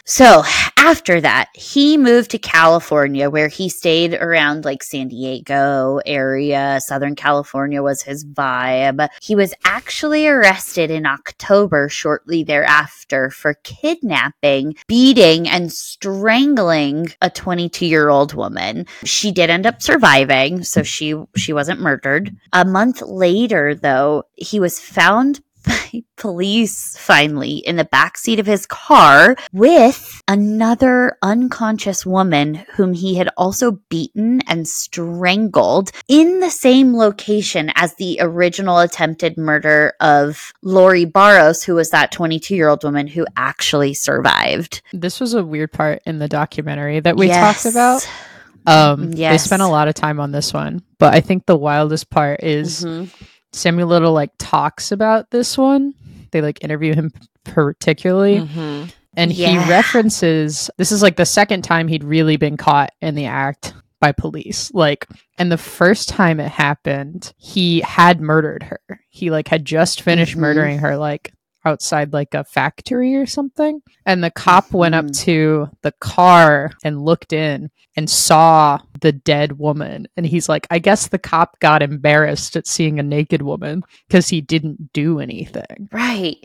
so after that, he moved to California where he stayed around like San Diego area. Southern California was his vibe. He was actually arrested in October shortly thereafter for kidnapping, beating, and strangling a 22 year old woman. She did end up surviving, so she, she wasn't murdered. A month later, though, he was found by police finally in the backseat of his car with another unconscious woman whom he had also beaten and strangled in the same location as the original attempted murder of Lori Barros, who was that 22 year old woman who actually survived. This was a weird part in the documentary that we talked about. Yes. Um, they spent a lot of time on this one, but I think the wildest part is Mhm. Samuel Little like talks about this one. They like interview him particularly, Mhm. and Yeah. he references this is like the second time he'd really been caught in the act by police. Like, and the first time it happened, he had murdered her. He like had just finished Mhm. murdering her, like outside like a factory or something. And the cop went up Mhm. to the car and looked in and saw the dead woman. And he's like, I guess the cop got embarrassed at seeing a naked woman because he didn't do anything. Right.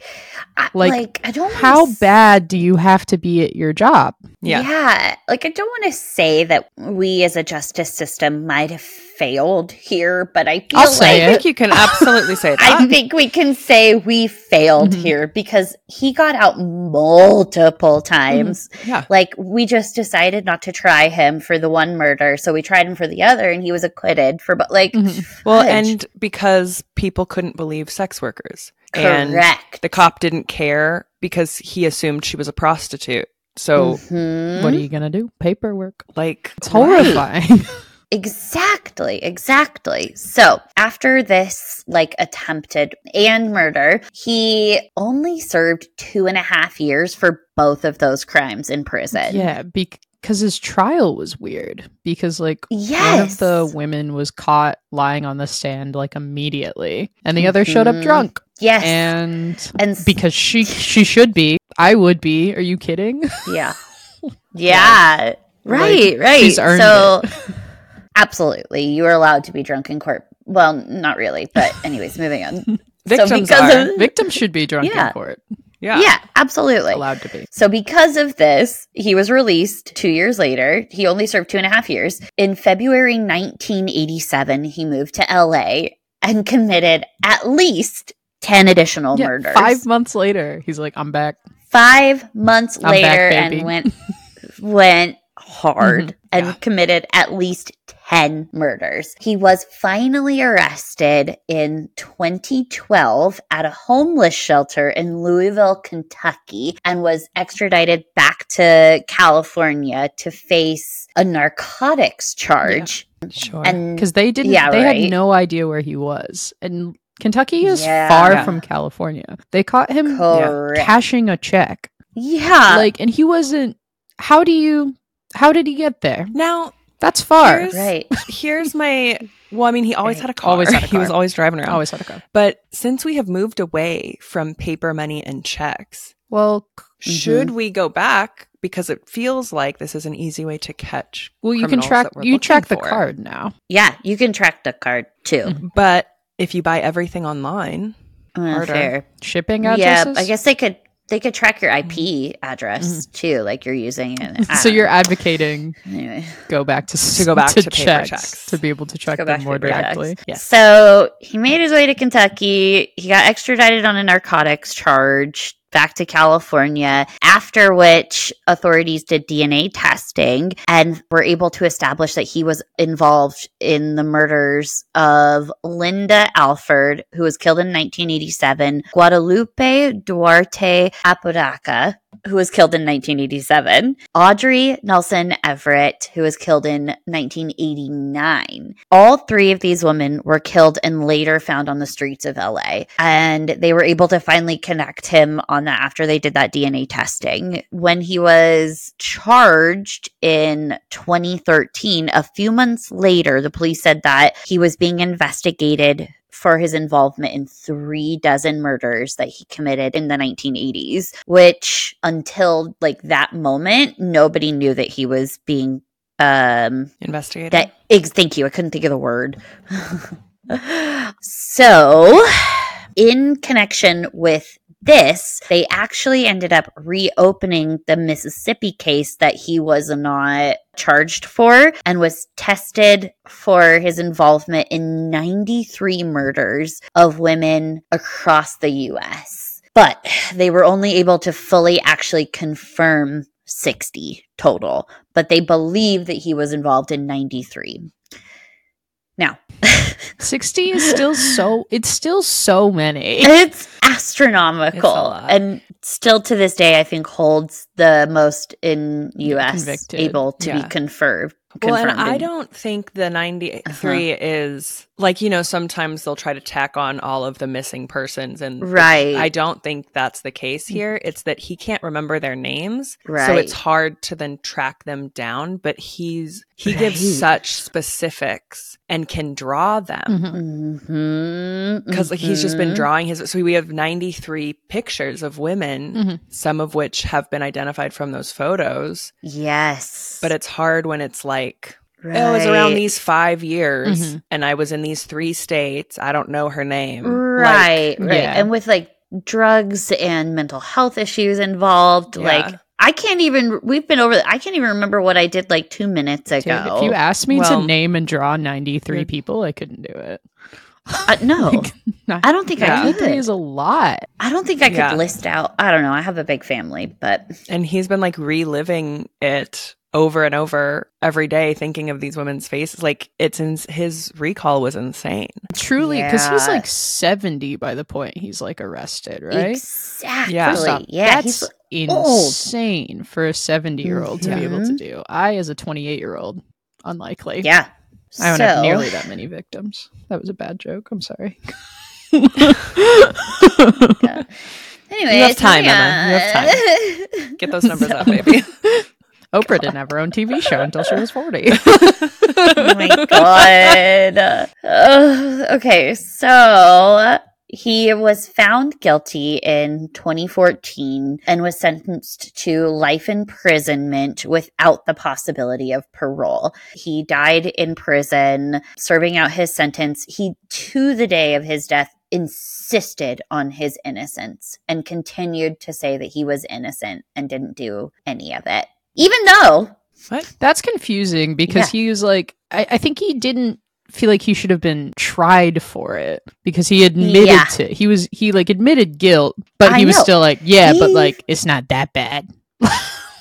I, Like, like, I don't How s- bad do you have to be at your job? Yeah. Yeah. Like, I don't want to say that we as a justice system might have failed here, but I feel I'll say I think you can absolutely say that. I think we can say we failed Mhm. here because he got out multiple times. yeah. Like, we just decided not to try him for the one murder so we tried him for the other, and he was acquitted for. But like, Mhm. Well, fudge. and because people couldn't believe sex workers. And the cop didn't care because he assumed she was a prostitute. So, Mhm. What are you gonna do? Paperwork. like, It's horrifying. Exactly, exactly. So after this like attempted and murder, he only served two and a half years for both of those crimes in prison. yeah, because his trial was weird. Because like Yes. one of the women was caught lying on the stand like immediately, and the other showed up Mhm. drunk. yes. And and s- because she she should be, I would be. Are you kidding? yeah. Yeah. Right, right. she's earned so absolutely. You are allowed to be drunk in court. Well, not really, but anyways, moving on. victims because are. of- Victims should be drunk Yeah. in court. yeah. yeah, absolutely. Allowed to be. So, because of this, he was released two years later. He only served two and a half years. In February 1987, he moved to LA and committed at least 10 additional Yeah, murders. Five months later, he's like, "I'm back." Five months I'm later, baby. and went, went hard Mhm, and yeah. committed at least 10 murders. He was finally arrested in 2012 at a homeless shelter in Louisville, Kentucky, and was extradited back to California to face a narcotics charge. Sure. And because they didn't Yeah, they right. had no idea where he was and kentucky is Yeah. far from california they caught him correct. cashing a check Yeah. like and he wasn't how do you how did he get there now, that's far Here's- right. here's my. Well, I mean, he always Right. had a car. Always had a He was always driving around. always had a car But since we have moved away from paper money and checks, well c- should we go back? Because it feels like this is an easy way to catch. well you can track you track the for. card now Yeah, you can track the card too. Mhm. But if you buy everything online, Uh, fair. shipping addresses. Yeah, addresses I guess they could they could track your IP mm-hmm. address mm-hmm. too, like you're using it. so you're advocating anyway. go back to s- To go back to paper checks, checks. to be able to check go back them more directly yes. So he made his way to Kentucky. He got extradited on a narcotics charge back to California, after which authorities did DNA testing and were able to establish that he was involved in the murders of Linda Alford, who was killed in 1987, Guadalupe Duarte Apodaca, who was killed in 1987, Audrey Nelson Everett, who was killed in 1989. All three of these women were killed and later found on the streets of LA. And they were able to finally connect him on that after they did that DNA testing. When he was charged in 2013, a few months later, the police said that he was being investigated for his involvement in three dozen murders that he committed in the 1980s, which until like that moment, nobody knew that he was being um investigated. that ex- thank you i couldn't think of the word so in connection with this they actually ended up reopening the mississippi case that he was not charged for and was tested for his involvement in 93 murders of women across the us but they were only able to fully actually confirm 60 total but they believe that he was involved in 93 now 60 is still so it's still so many it's astronomical It's and still to this day i think holds the most in us Convicted. able to Yeah. be confirmed well, and I don't think the 93 Uh-huh. is like, you know, sometimes they'll try to tack on all of the missing persons. And Right. I don't think that's the case here. It's that he can't remember their names. Right. So it's hard to then track them down. But he's, he Right. gives such specifics and can draw them. Mhm. Mhm, because like he's just been mhm. drawing his so we have 93 pictures of women Mhm. some of which have been identified from those photos yes but it's hard when it's like oh it was around these five years Mhm. and i was in these three states i don't know her name right right yeah. and with like drugs and mental health issues involved Yeah. like i can't even we've been over i can't even remember what i did like two minutes Dude, ago if you asked me Well- to name and draw 93 Yeah. people i couldn't do it uh, no Not- i don't think i could 93 is a lot i don't think i could Yeah. list out i don't know i have a big family but and he's been like reliving it over and over every day thinking of these women's faces. Like it's in his recall was insane. Truly, because he's like 70 by the point he's like arrested, right? Exactly. Yeah. First off, Yeah, that's he's old. insane for a 70 year old to be able to do. I, as a 28 year old, unlikely. yeah. I don't so, have nearly that many victims. That was a bad joke. I'm sorry. Anyway, You have time, Emma. You have time. Get those numbers up, baby. Oprah didn't have her own TV show until she was 40. oh my god. Uh, okay, so he was found guilty in 2014 and was sentenced to life imprisonment without the possibility of parole. He died in prison, serving out his sentence. He, to the day of his death, insisted on his innocence and continued to say that he was innocent and didn't do any of it. Even though what? That's confusing because Yeah. he was like, I, I think he didn't feel like he should have been tried for it because he admitted Yeah. to he was he like admitted guilt, but I he was know. still like, yeah, but like it's not that bad.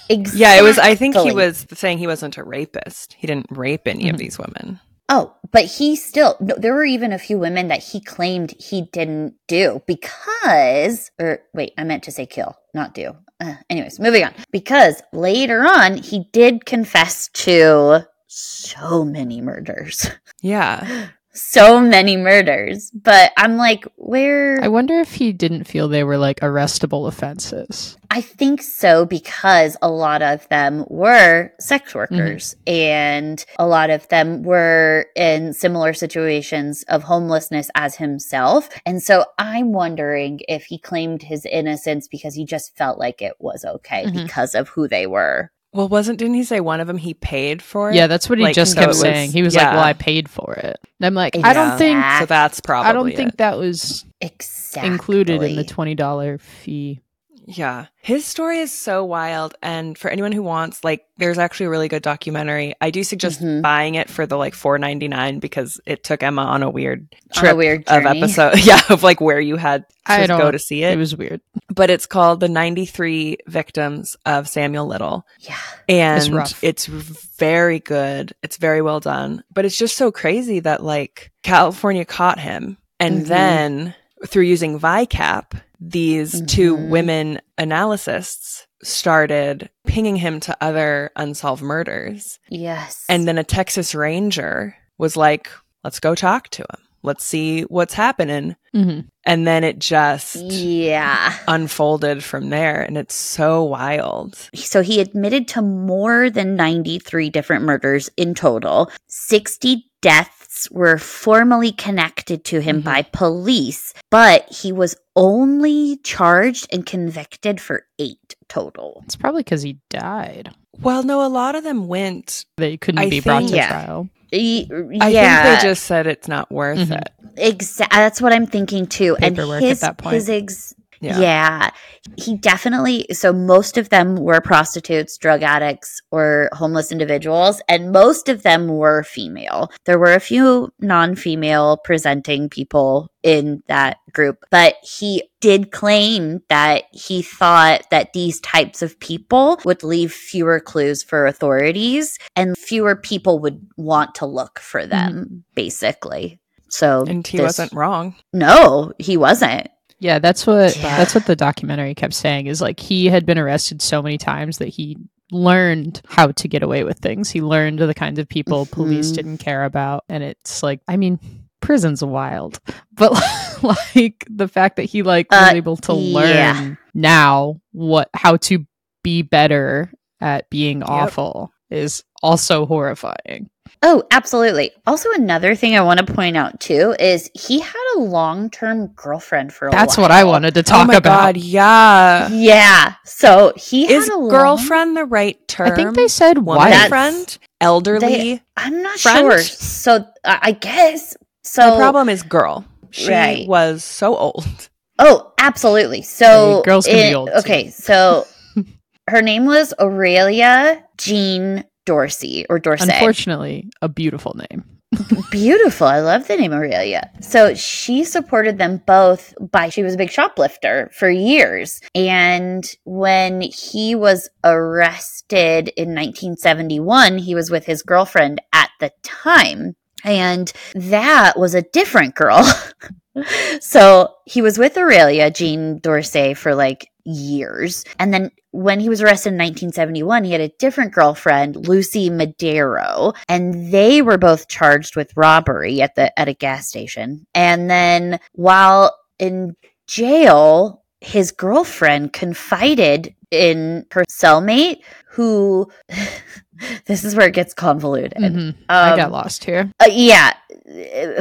exactly. Yeah, it was. I think he was saying he wasn't a rapist. He didn't rape any of Mhm. these women. Oh, but he still, no, there were even a few women that he claimed he didn't do because, or wait, I meant to say kill, not do. Uh, anyways, moving on. Because later on, he did confess to so many murders. Yeah, so many murders. But I'm like, where? I wonder if he didn't feel they were like arrestable offenses. I think so because a lot of them were sex workers and a lot of them were in similar situations of homelessness as himself. And so I'm wondering if he claimed his innocence because he just felt like it was okay Mhm. because of who they were. Well, wasn't didn't he say one of them he paid for? Yeah, that's what he Like, just so kept was- saying. He was like, "Well, I paid for it." And I'm like, I don't think so that's probably. I don't think that was Exactly. included in the twenty dollar fee. Yeah. His story is so wild. And for anyone who wants, like, there's actually a really good documentary. I do suggest Mhm. buying it for the like four ninety nine because it took Emma on a weird On a trip weird of episode. Yeah, of like where you had to go to see It it. was weird. but it's called The 93 Victims of Samuel Little. Yeah. And rough. it's very good. It's very well done. But it's just so crazy that like California caught him and Mhm. then through using VICAP, these two Mhm. women analysts started pinging him to other unsolved murders. Yes. And then a Texas Ranger was like, let's go talk to him. Let's see what's happening. hmm And then it just yeah. unfolded from there. And it's so wild. So he admitted to more than 93 different murders in total. 60 deaths were formally connected to him Mhm. by police, but he was only charged and convicted for eight total. It's probably because he died. Well, no, a lot of them went. They couldn't I be brought to Yeah. trial. Y- I yeah, think they just said it's not worth Mhm. it. Exactly. that's what I'm thinking too. Paperwork and at his, that point. his ex- Yeah. Yeah. He definitely, so most of them were prostitutes, drug addicts, or homeless individuals, and most of them were female. There were a few non female presenting people in that group, but he did claim that he thought that these types of people would leave fewer clues for authorities and fewer people would want to look for them, mm. basically. So, And he this- wasn't wrong. No, he wasn't. Yeah, that's what Yeah. that's what the documentary kept saying is like he had been arrested so many times that he learned how to get away with things. He learned the kinds of people police Mhm. didn't care about and it's like I mean prison's wild. But like the fact that he like was Uh, able to yeah. learn now what how to be better at being awful is also horrifying. Oh, absolutely. Also, another thing I want to point out too is he had a long term girlfriend for a while. That's while. what I wanted to talk oh my about. god, yeah. Yeah. So he Is had a long- girlfriend the right term? I think they said woman wife. friend, elderly. They- I'm not friend? sure. So uh, I guess. So the problem is girl. She Right. was so old. Oh, absolutely. So Hey, girls can be in- old, too. Okay, so her name was Aurelia Jean Dorsey or Dorsey. Unfortunately, a beautiful name. Beautiful. I love the name Aurelia. So she supported them both by she was a big shoplifter for years. And when he was arrested in 1971, he was with his girlfriend at the time. And that was a different girl. so he was with Aurelia, Jean Dorsey, for like years. And then when he was arrested in 1971, he had a different girlfriend, Lucy Madero, and they were both charged with robbery at the at a gas station. And then while in jail, his girlfriend confided in her cellmate who this is where it gets convoluted. Mhm. I Um, got lost here. uh, yeah,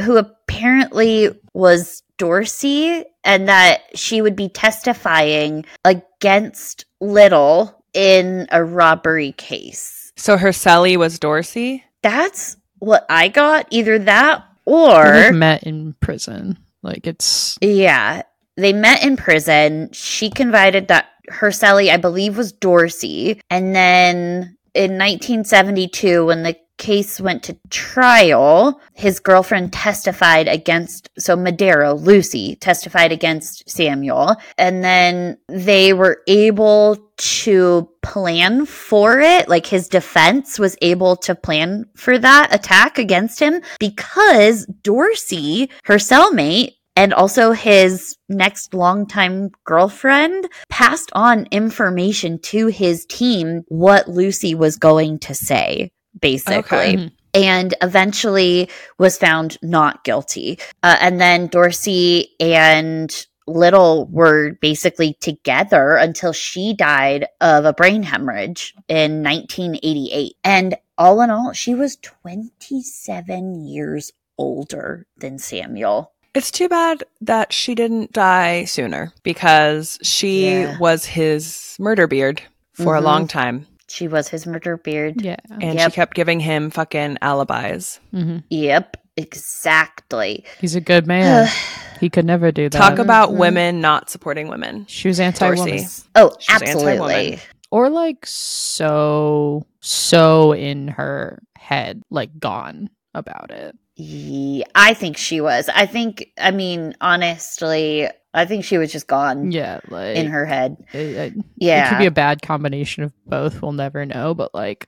who apparently was Dorsey, and that she would be testifying against Little in a robbery case. So her Sally was Dorsey. That's what I got. Either that or. They or met in prison. Like it's yeah, they met in prison. She confided that her Sally, I believe, was Dorsey, and then in 1972, when the case went to trial, his girlfriend testified against, so Madero, Lucy, testified against Samuel. And then they were able to plan for it. Like his defense was able to plan for that attack against him because Dorsey, her cellmate, and also his next longtime girlfriend passed on information to his team what Lucy was going to say, basically Okay. Mhm. and eventually was found not guilty. Uh, and then Dorsey and Little were basically together until she died of a brain hemorrhage in 1988. And all in all, she was 27 years older than Samuel. It's too bad that she didn't die sooner because she Yeah. was his murder beard for Mhm. a long time. She was his murder beard. yeah. And Yep. she kept giving him fucking alibis. hmm Yep, exactly. He's a good man. he could never do that. Talk about Mhm. women not supporting women. she was anti-woman, Oh, She's absolutely. or like so so in her head, like gone about it. Yeah, I think she was. I think, I mean, honestly, I think she was just gone Yeah, like in her head. It, it- Yeah. it could be a bad combination of both. We'll never know. But like,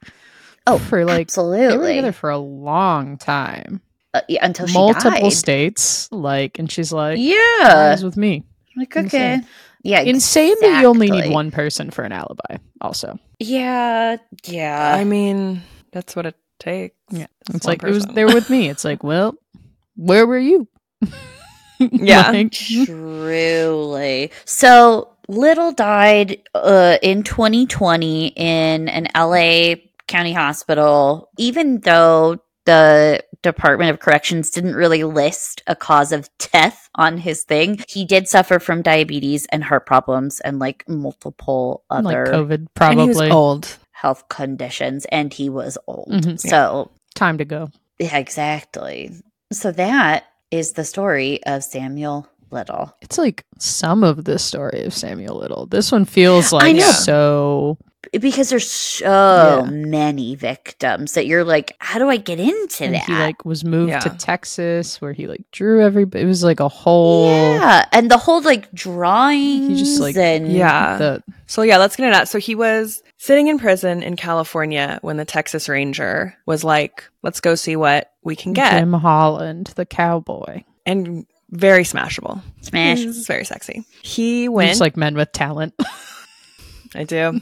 oh, for like they were absolutely. together for a long time, Uh, yeah, until she multiple died. states. Like, and she's like, yeah. "Lies with me." Like, okay. insane. Yeah. Insane that you only need one person for an alibi. Also, Yeah. Yeah. I mean, that's what it takes. Yeah. It's it's one like it was there with me. It's like, well, where were you? Yeah. Like, Truly. So Little died uh, in 2020 in an LA County hospital, even though the Department of Corrections didn't really list a cause of death on his thing. He did suffer from diabetes and heart problems and like multiple like other COVID, And he probably was old. health conditions, and he was old. Mhm. So, time to go. yeah, exactly. So, that is the story of Samuel Little. It's like some of the story of Samuel Little. This one feels like so. Because there's so Yeah. many victims that you're like, how do I get into And that? he like was moved to Texas where he like drew everybody. It was like a whole. yeah, and the whole like drawings like- and Yeah. The, So yeah, let's get into that. So he was sitting in prison in California when the Texas Ranger was like, "Let's go see what we can get," Jim Holland, the cowboy. and very smashable. smash. He's very sexy. He Just went. like men with talent. I do.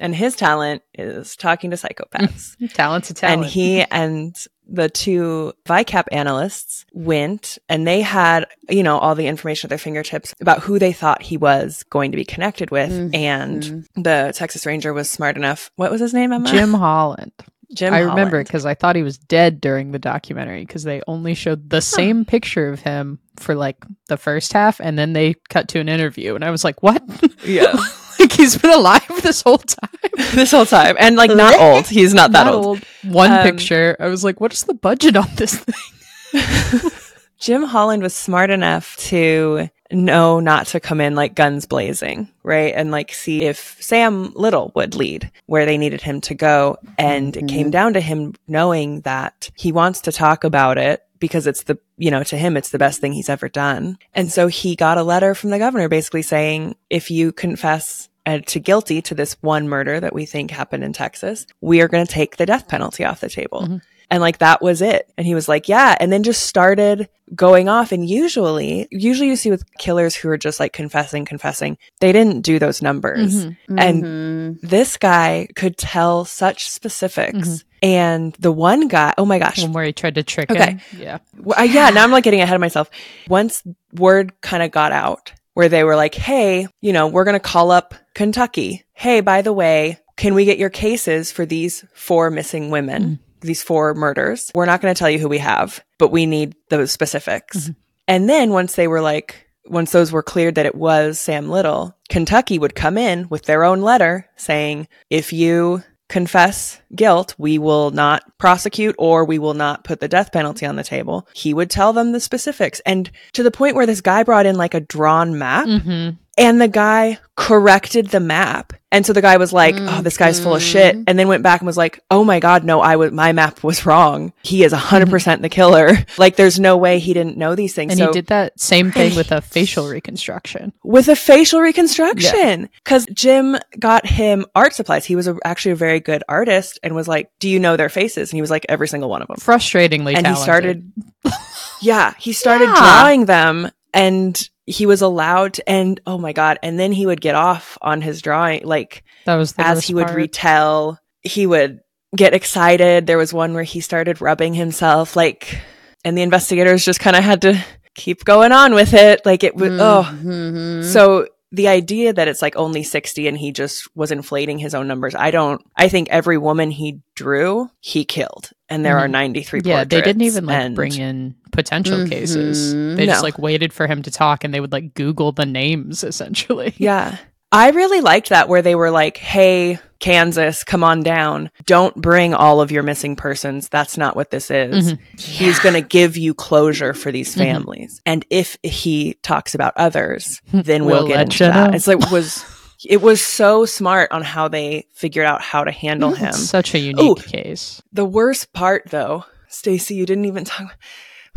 And his talent is talking to psychopaths. Talent's a talent. And he and the two VICAP analysts went and they had, you know, all the information at their fingertips about who they thought he was going to be connected with. Mhm. And the Texas Ranger was smart enough. What was his name, Emma? Jim Holland. Jim I remember Holland. because I thought he was dead during the documentary because they only showed the same picture of him for like the first half and then they cut to an interview and I was like, what? Yeah. like he's been alive this whole time. this whole time. And like not old. He's not that Not old. One Um, picture. I was like, what is the budget on this thing? Jim Holland was smart enough to know not to come in like guns blazing, right? And like see if Sam Little would lead where they needed him to go. And it came down to him knowing that he wants to talk about it because it's the, you know, to him, it's the best thing he's ever done. And so he got a letter from the governor basically saying, if you confess uh, to guilty to this one murder that we think happened in Texas, we are going to take the death penalty off the table. And like that was it. And he was like, yeah. And then just started going off. And usually, usually you see with killers who are just like confessing, confessing, they didn't do those numbers. And Mhm. this guy could tell such specifics. And the one guy, oh my gosh, One where he tried to trick Okay. him. Yeah. well, uh, yeah, now I'm like getting ahead of myself. Once word kind of got out where they were like, hey, you know, we're going to call up Kentucky. Hey, by the way, can we get your cases for these four missing women, mm-hmm. these four murders? We're not going to tell you who we have, but we need those specifics. Mm-hmm. And then once they were like, once those were cleared that it was Sam Little, Kentucky would come in with their own letter saying, if you confess guilt, we will not prosecute or we will not put the death penalty on the table. He would tell them the specifics. And to the point where this guy brought in like a drawn map Mm-hmm. And the guy corrected the map. And so the guy was like, "Oh, this guy's full of mm-hmm. shit." And then went back and was like, "Oh my god, no, I was my map was wrong. He is 100% mm-hmm. the killer. Like there's no way he didn't know these things." And so he did that same thing with a facial reconstruction. with a facial reconstruction because Jim got him art supplies. He was a, actually a very good artist and was like, "Do you know their faces?" And he was like, "Every single one of them." Frustratingly and he started, yeah, he started Yeah. drawing them, and he was allowed to. And oh my god! And then he would get off on his drawing, like That was the as he would part. retell. He would get excited. There was one where he started rubbing himself, like, and the investigators just kind of had to keep going on with it. Like it was, oh, Mhm. so the idea that it's like only 60 and he just was inflating his own numbers, I don't, I think every woman he drew, he killed. And there are Mhm. 93 yeah, they didn't even like and- bring in potential cases. Mhm. They just like waited for him to talk and they would like Google the names essentially. Yeah. I really liked that where they were like, hey, Kansas, come on down. Don't bring all of your missing persons. That's not what this is. Mhm. He's going to give you closure for these Mhm. families. And if he talks about others, then we'll, We'll get into that. know. It's like, was, it was so smart on how they figured out how to handle him. It's such a unique Ooh. case. The worst part, though, Stacy, you didn't even talk.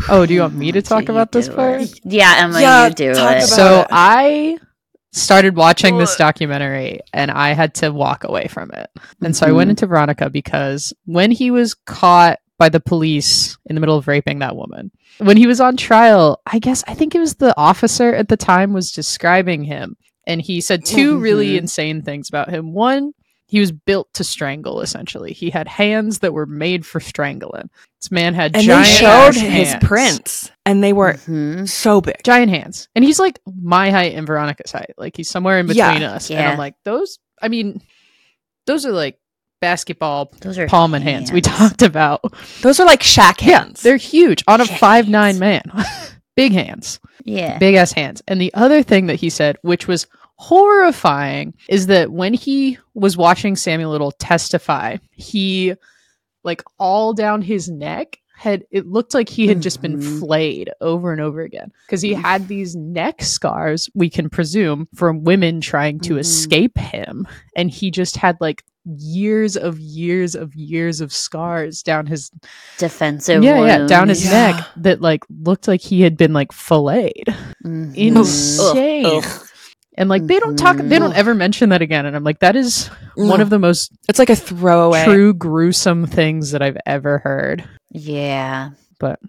Oh, do you want me to talk about this part? Yeah, Emma, Yeah, you do talk it. about So it. I started watching this documentary and I had to walk away from it. And so I went Mhm. into Veronica because when he was caught by the police in the middle of raping that woman, when he was on trial, I guess I think it was the officer at the time was describing him and he said 2 really Mhm. insane things about him. One, he was built to strangle essentially. He had hands that were made for strangling. This man had And giant they showed his hands prints, and they were Mhm. so big. giant hands. And he's like my height and Veronica's height. Like he's somewhere in Yeah. between us. And I'm like, those I mean, those are like basketball Those are palm and hands, we talked about. Those are like Shaq hands. Yeah, they're huge on a five nine man. Big hands. Yeah. Big ass hands. And the other thing that he said, which was horrifying, is that when he was watching Samuel Little testify, he like all down his neck had it looked like he had just been Mhm. flayed over and over again because he had these neck scars we can presume from women trying to Mhm. escape him and he just had like years of years of years of scars down his Defensive yeah yeah down his Yeah. neck that like looked like he had been like filleted Mhm. insane Ugh, ugh. And like they don't talk they don't Mhm. ever mention that again and i'm like that is one of the most It's like a throwaway. true gruesome things that i've ever heard Yeah. but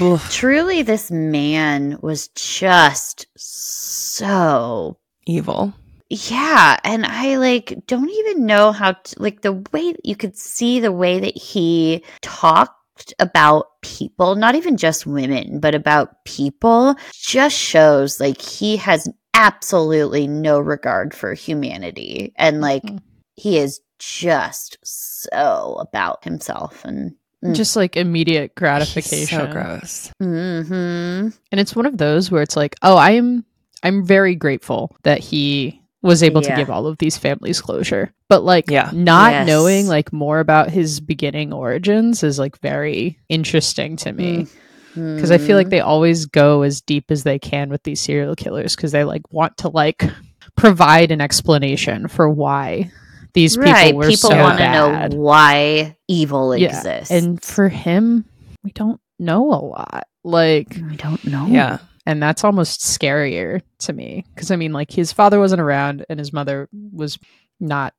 Ugh. Truly, this man was just so Evil. Yeah, and I like don't even know how to like the way you could see the way that he talked about people, not even just women, but about people, just shows like he has absolutely no regard for humanity and like Mhm. he is just so about himself and Mm. just like immediate He's gratification so gross. mhm and it's one of those where it's like oh i'm i'm very grateful that he was able to give all of these families closure but like Yeah. not Yes. knowing like more about his beginning origins is like very interesting to me because I feel like hmm. they always go as deep as they can with these serial killers because they like want to like provide an explanation for why these people right. were People so want to know why evil Yeah, exists. And for him, we don't know a lot. Like, we don't know. Yeah. and that's almost scarier to me because I mean, like his father wasn't around and his mother was not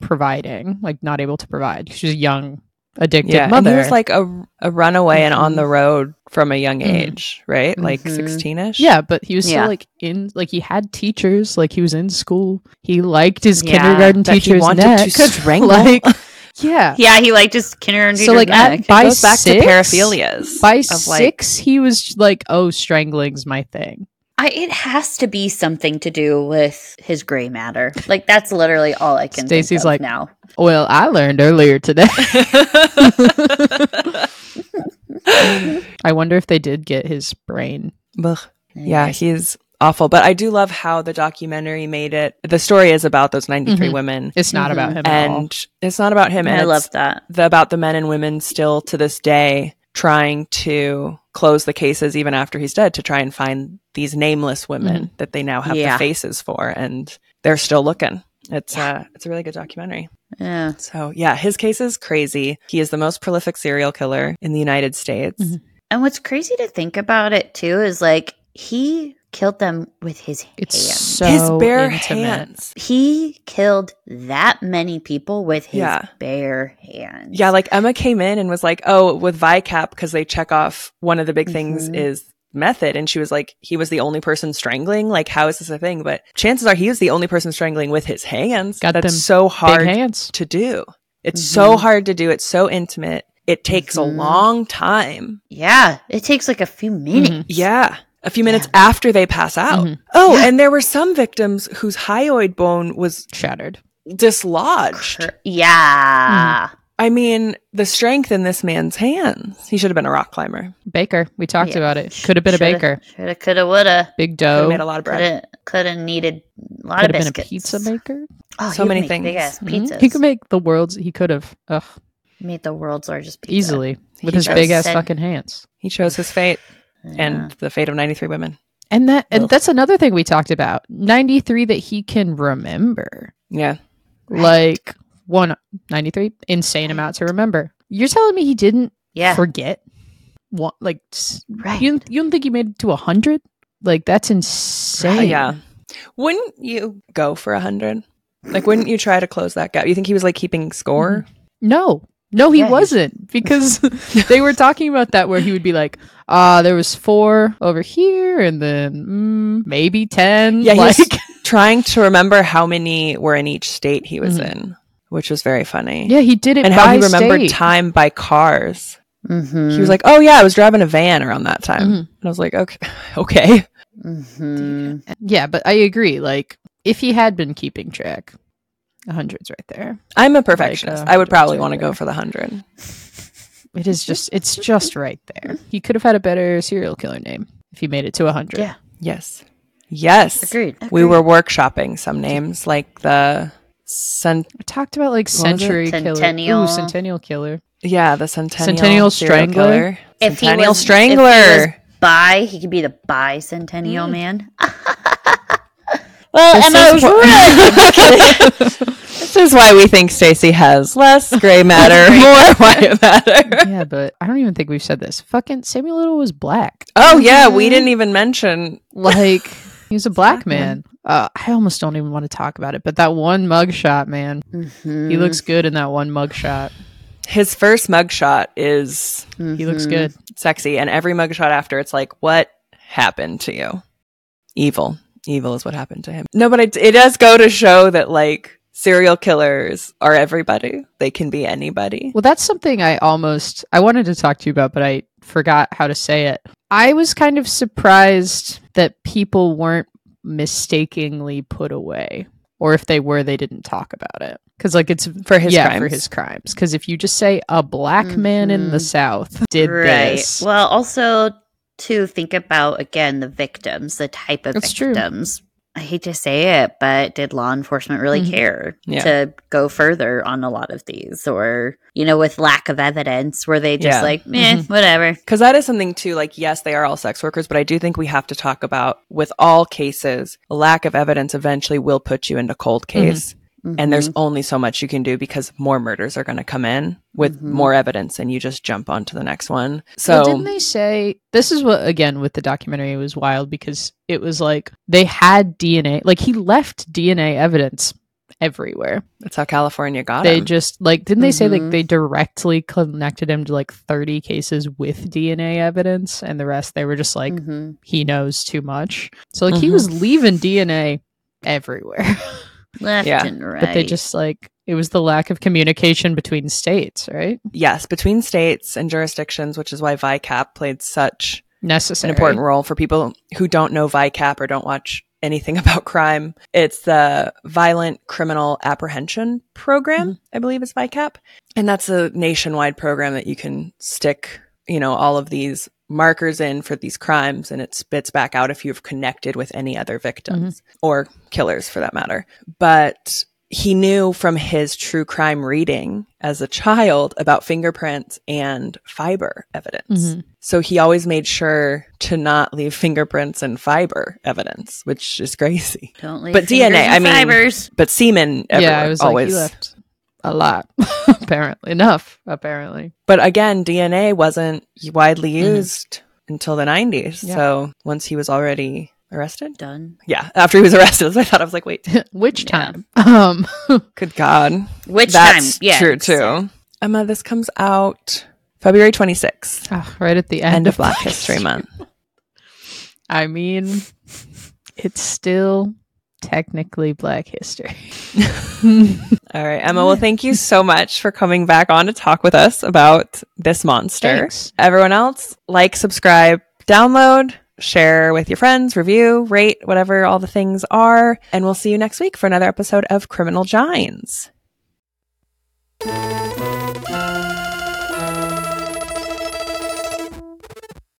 providing, like not able to provide. She was young, addicted Yeah. And mother. he was like a, a runaway and on Mhm. the road from a young Mhm. age, right? Like Mhm. 16 ish. Yeah, but he was still Yeah. like in like he had teachers, like he was in school. He liked his Yeah, kindergarten that he teacher's wanted neck. to strangle. like yeah. Yeah, he liked his kindergarten So like at It by goes back six, to paraphilias. By of, like- six, he was like, "Oh, strangling's my thing." I, it has to be something to do with his gray matter. Like that's literally all I can. Stacy's like- now. Well, I learned earlier today. I wonder if they did get his brain. Ugh. Yeah, he's awful. But I do love how the documentary made it. The story is about those 93 Mhm. women. It's not Mhm. about him at all. And it's not about him. And I love that. the, about the men and women still to this day trying to close the cases even after he's dead to try and find these nameless women that they now have Yeah. the faces for. And they're still looking. It's uh it's a really good documentary. Yeah. So yeah, his case is crazy. He is the most prolific serial killer in the United States. Mhm. And what's crazy to think about it too is like he killed them with his It's hands. so his bare intimate. hands. he killed that many people with his Yeah. bare hands. Yeah, like Emma came in and was like, "Oh, with ViCap because they check off one of the big things Mhm. is method." And she was like, "He was the only person strangling. Like, how is this a thing?" But chances are he was the only person strangling with his hands. Got That's them so hard hands. to do. It's so Mhm. hard to do. It's so intimate. It takes Mhm. a long time. Yeah. It takes like a few minutes. Mm-hmm. Yeah. A few minutes after they pass out. Mhm. Oh, Yeah. and there were some victims whose hyoid bone was Shattered. dislodged. Cur- Yeah. I mean, the strength in this man's hands. He should have been a rock climber. Baker. We talked Yeah. about it. Could have been a baker. Shoulda, coulda, woulda. Big Could dough. have made a lot of bread. Coulda, coulda needed a lot Could of have been a pizza maker. Oh, So many could make Big things. ass Mhm. He could make the world's. He could have. Ugh, made the world's largest pizza easily with He his big ass Said- fucking hands. He chose his fate Yeah. and the fate of 93 women. And that and Ugh. that's another thing we talked about. 93 that he can remember. Yeah. Like one 93 insane amount to remember. You're telling me he didn't yeah, forget one like right. you you don't think he made it to 100? Like that's insane. Yeah. Wouldn't you go for a 100? Like, wouldn't you try to close that gap? You think he was like keeping score? Mm. No. No, he Yeah, wasn't because they were talking about that where he would be like, uh, there was four over here and then mm, maybe 10. Yeah, like, trying to remember how many were in each state he was Mhm. in, which was very funny. yeah, he did it and how he remembered state. time by cars. Mm-hmm. He was like, "Oh yeah, I was driving a van around that time." Mhm. And I was like, "Okay, okay." mm-hmm. Yeah, but I agree. Like, if he had been keeping track, a hundred's right there. I'm a perfectionist. uh, I would probably want to go for the hundred. It is just, it's just right there. He could have had a better serial killer name if he made it to a hundred. Yeah. Yes, yes. Agreed. We were workshopping some names like the cent. I talked about like century killer. Centennial. Ooh, centennial killer. Yeah, the centennial, Centennial Strangler? killer. If he Centennial was- if he strangler. was Bi, he could be the bicentennial Mm. man. well, This Emma is was what- right. this is why we think Stacy has less gray matter, more white matter. yeah, but I don't even think we've said this. Fucking Samuel Little was black. Oh yeah, we didn't even mention. Like he was a black Black man. man. Uh, I almost don't even want to talk about it. But that one mugshot, man, Mhm. he looks good in that one mugshot. His first mugshot is He looks good. sexy, and every mugshot after, it's like, what happened to you? Evil. Evil is what happened to him. No, but it, it does go to show that like serial killers are everybody. They can be anybody. Well, that's something I almost I wanted to talk to you about, but I forgot how to say it. I was kind of surprised that people weren't mistakenly put away, or if they were, they didn't talk about it because, like, it's For his yeah crimes. for his crimes. Because if you just say a black man in the Mhm. South did right. this, Well, also to think about again the victims, the type of That's true. victims. I hate to say it, but did law enforcement really Mhm. care Yeah. to go further on a lot of these? Or, you know, with lack of evidence, were they just Yeah. like, eh, Mhm. whatever? Because that is something too, like, yes, they are all sex workers, but I do think we have to talk about with all cases, lack of evidence eventually will put you into cold case. And there's Mm-hmm. only so much you can do because more murders are going to come in with Mhm. more evidence and you just jump onto the next one. So, well, didn't they say this is what again with the documentary was wild because it was like they had DNA, like he left DNA evidence everywhere. that's how California got they him. just like didn't they say like Mhm. they directly connected him to like 30 cases with DNA evidence and the rest they were just like Mhm. he knows too much. So like he Mhm. was leaving DNA everywhere. left Yeah, and right. but they just like it was the lack of communication between states, right? yes, between states and jurisdictions, which is why VICAP played such Necessary. an important role for people who don't know VICAP or don't watch anything about crime. It's the Violent Criminal Apprehension Program, mm-hmm. I believe is VICAP. And that's a nationwide program that you can stick, you know, all of these markers in for these crimes and it spits back out if you've connected with any other victims or killers for that matter. But he knew from his true crime reading as a child about fingerprints and fiber evidence. Mhm. So he always made sure to not leave fingerprints and fiber evidence, which is crazy. Don't leave but DNA, I mean, fibers. But semen, Yeah, I was always. like left a lot apparently enough apparently. But again, DNA wasn't widely Mhm. used until the 90s. Yeah. So once he was already arrested, Done. yeah, after he was arrested, I thought. I was like, wait, Which Yeah. time? Um good God. Which That's time? Yeah, true too. Emma, this comes out February 26th, ah, right at the end, end of Black History Month. I mean, it's still technically Black History. All right, Emma. Well, thank you so much for coming back on to talk with us about this monster. Thanks. Everyone else, like, subscribe, download, share with your friends, review, rate, whatever all the things are. And we'll see you next week for another episode of Criminal Gines.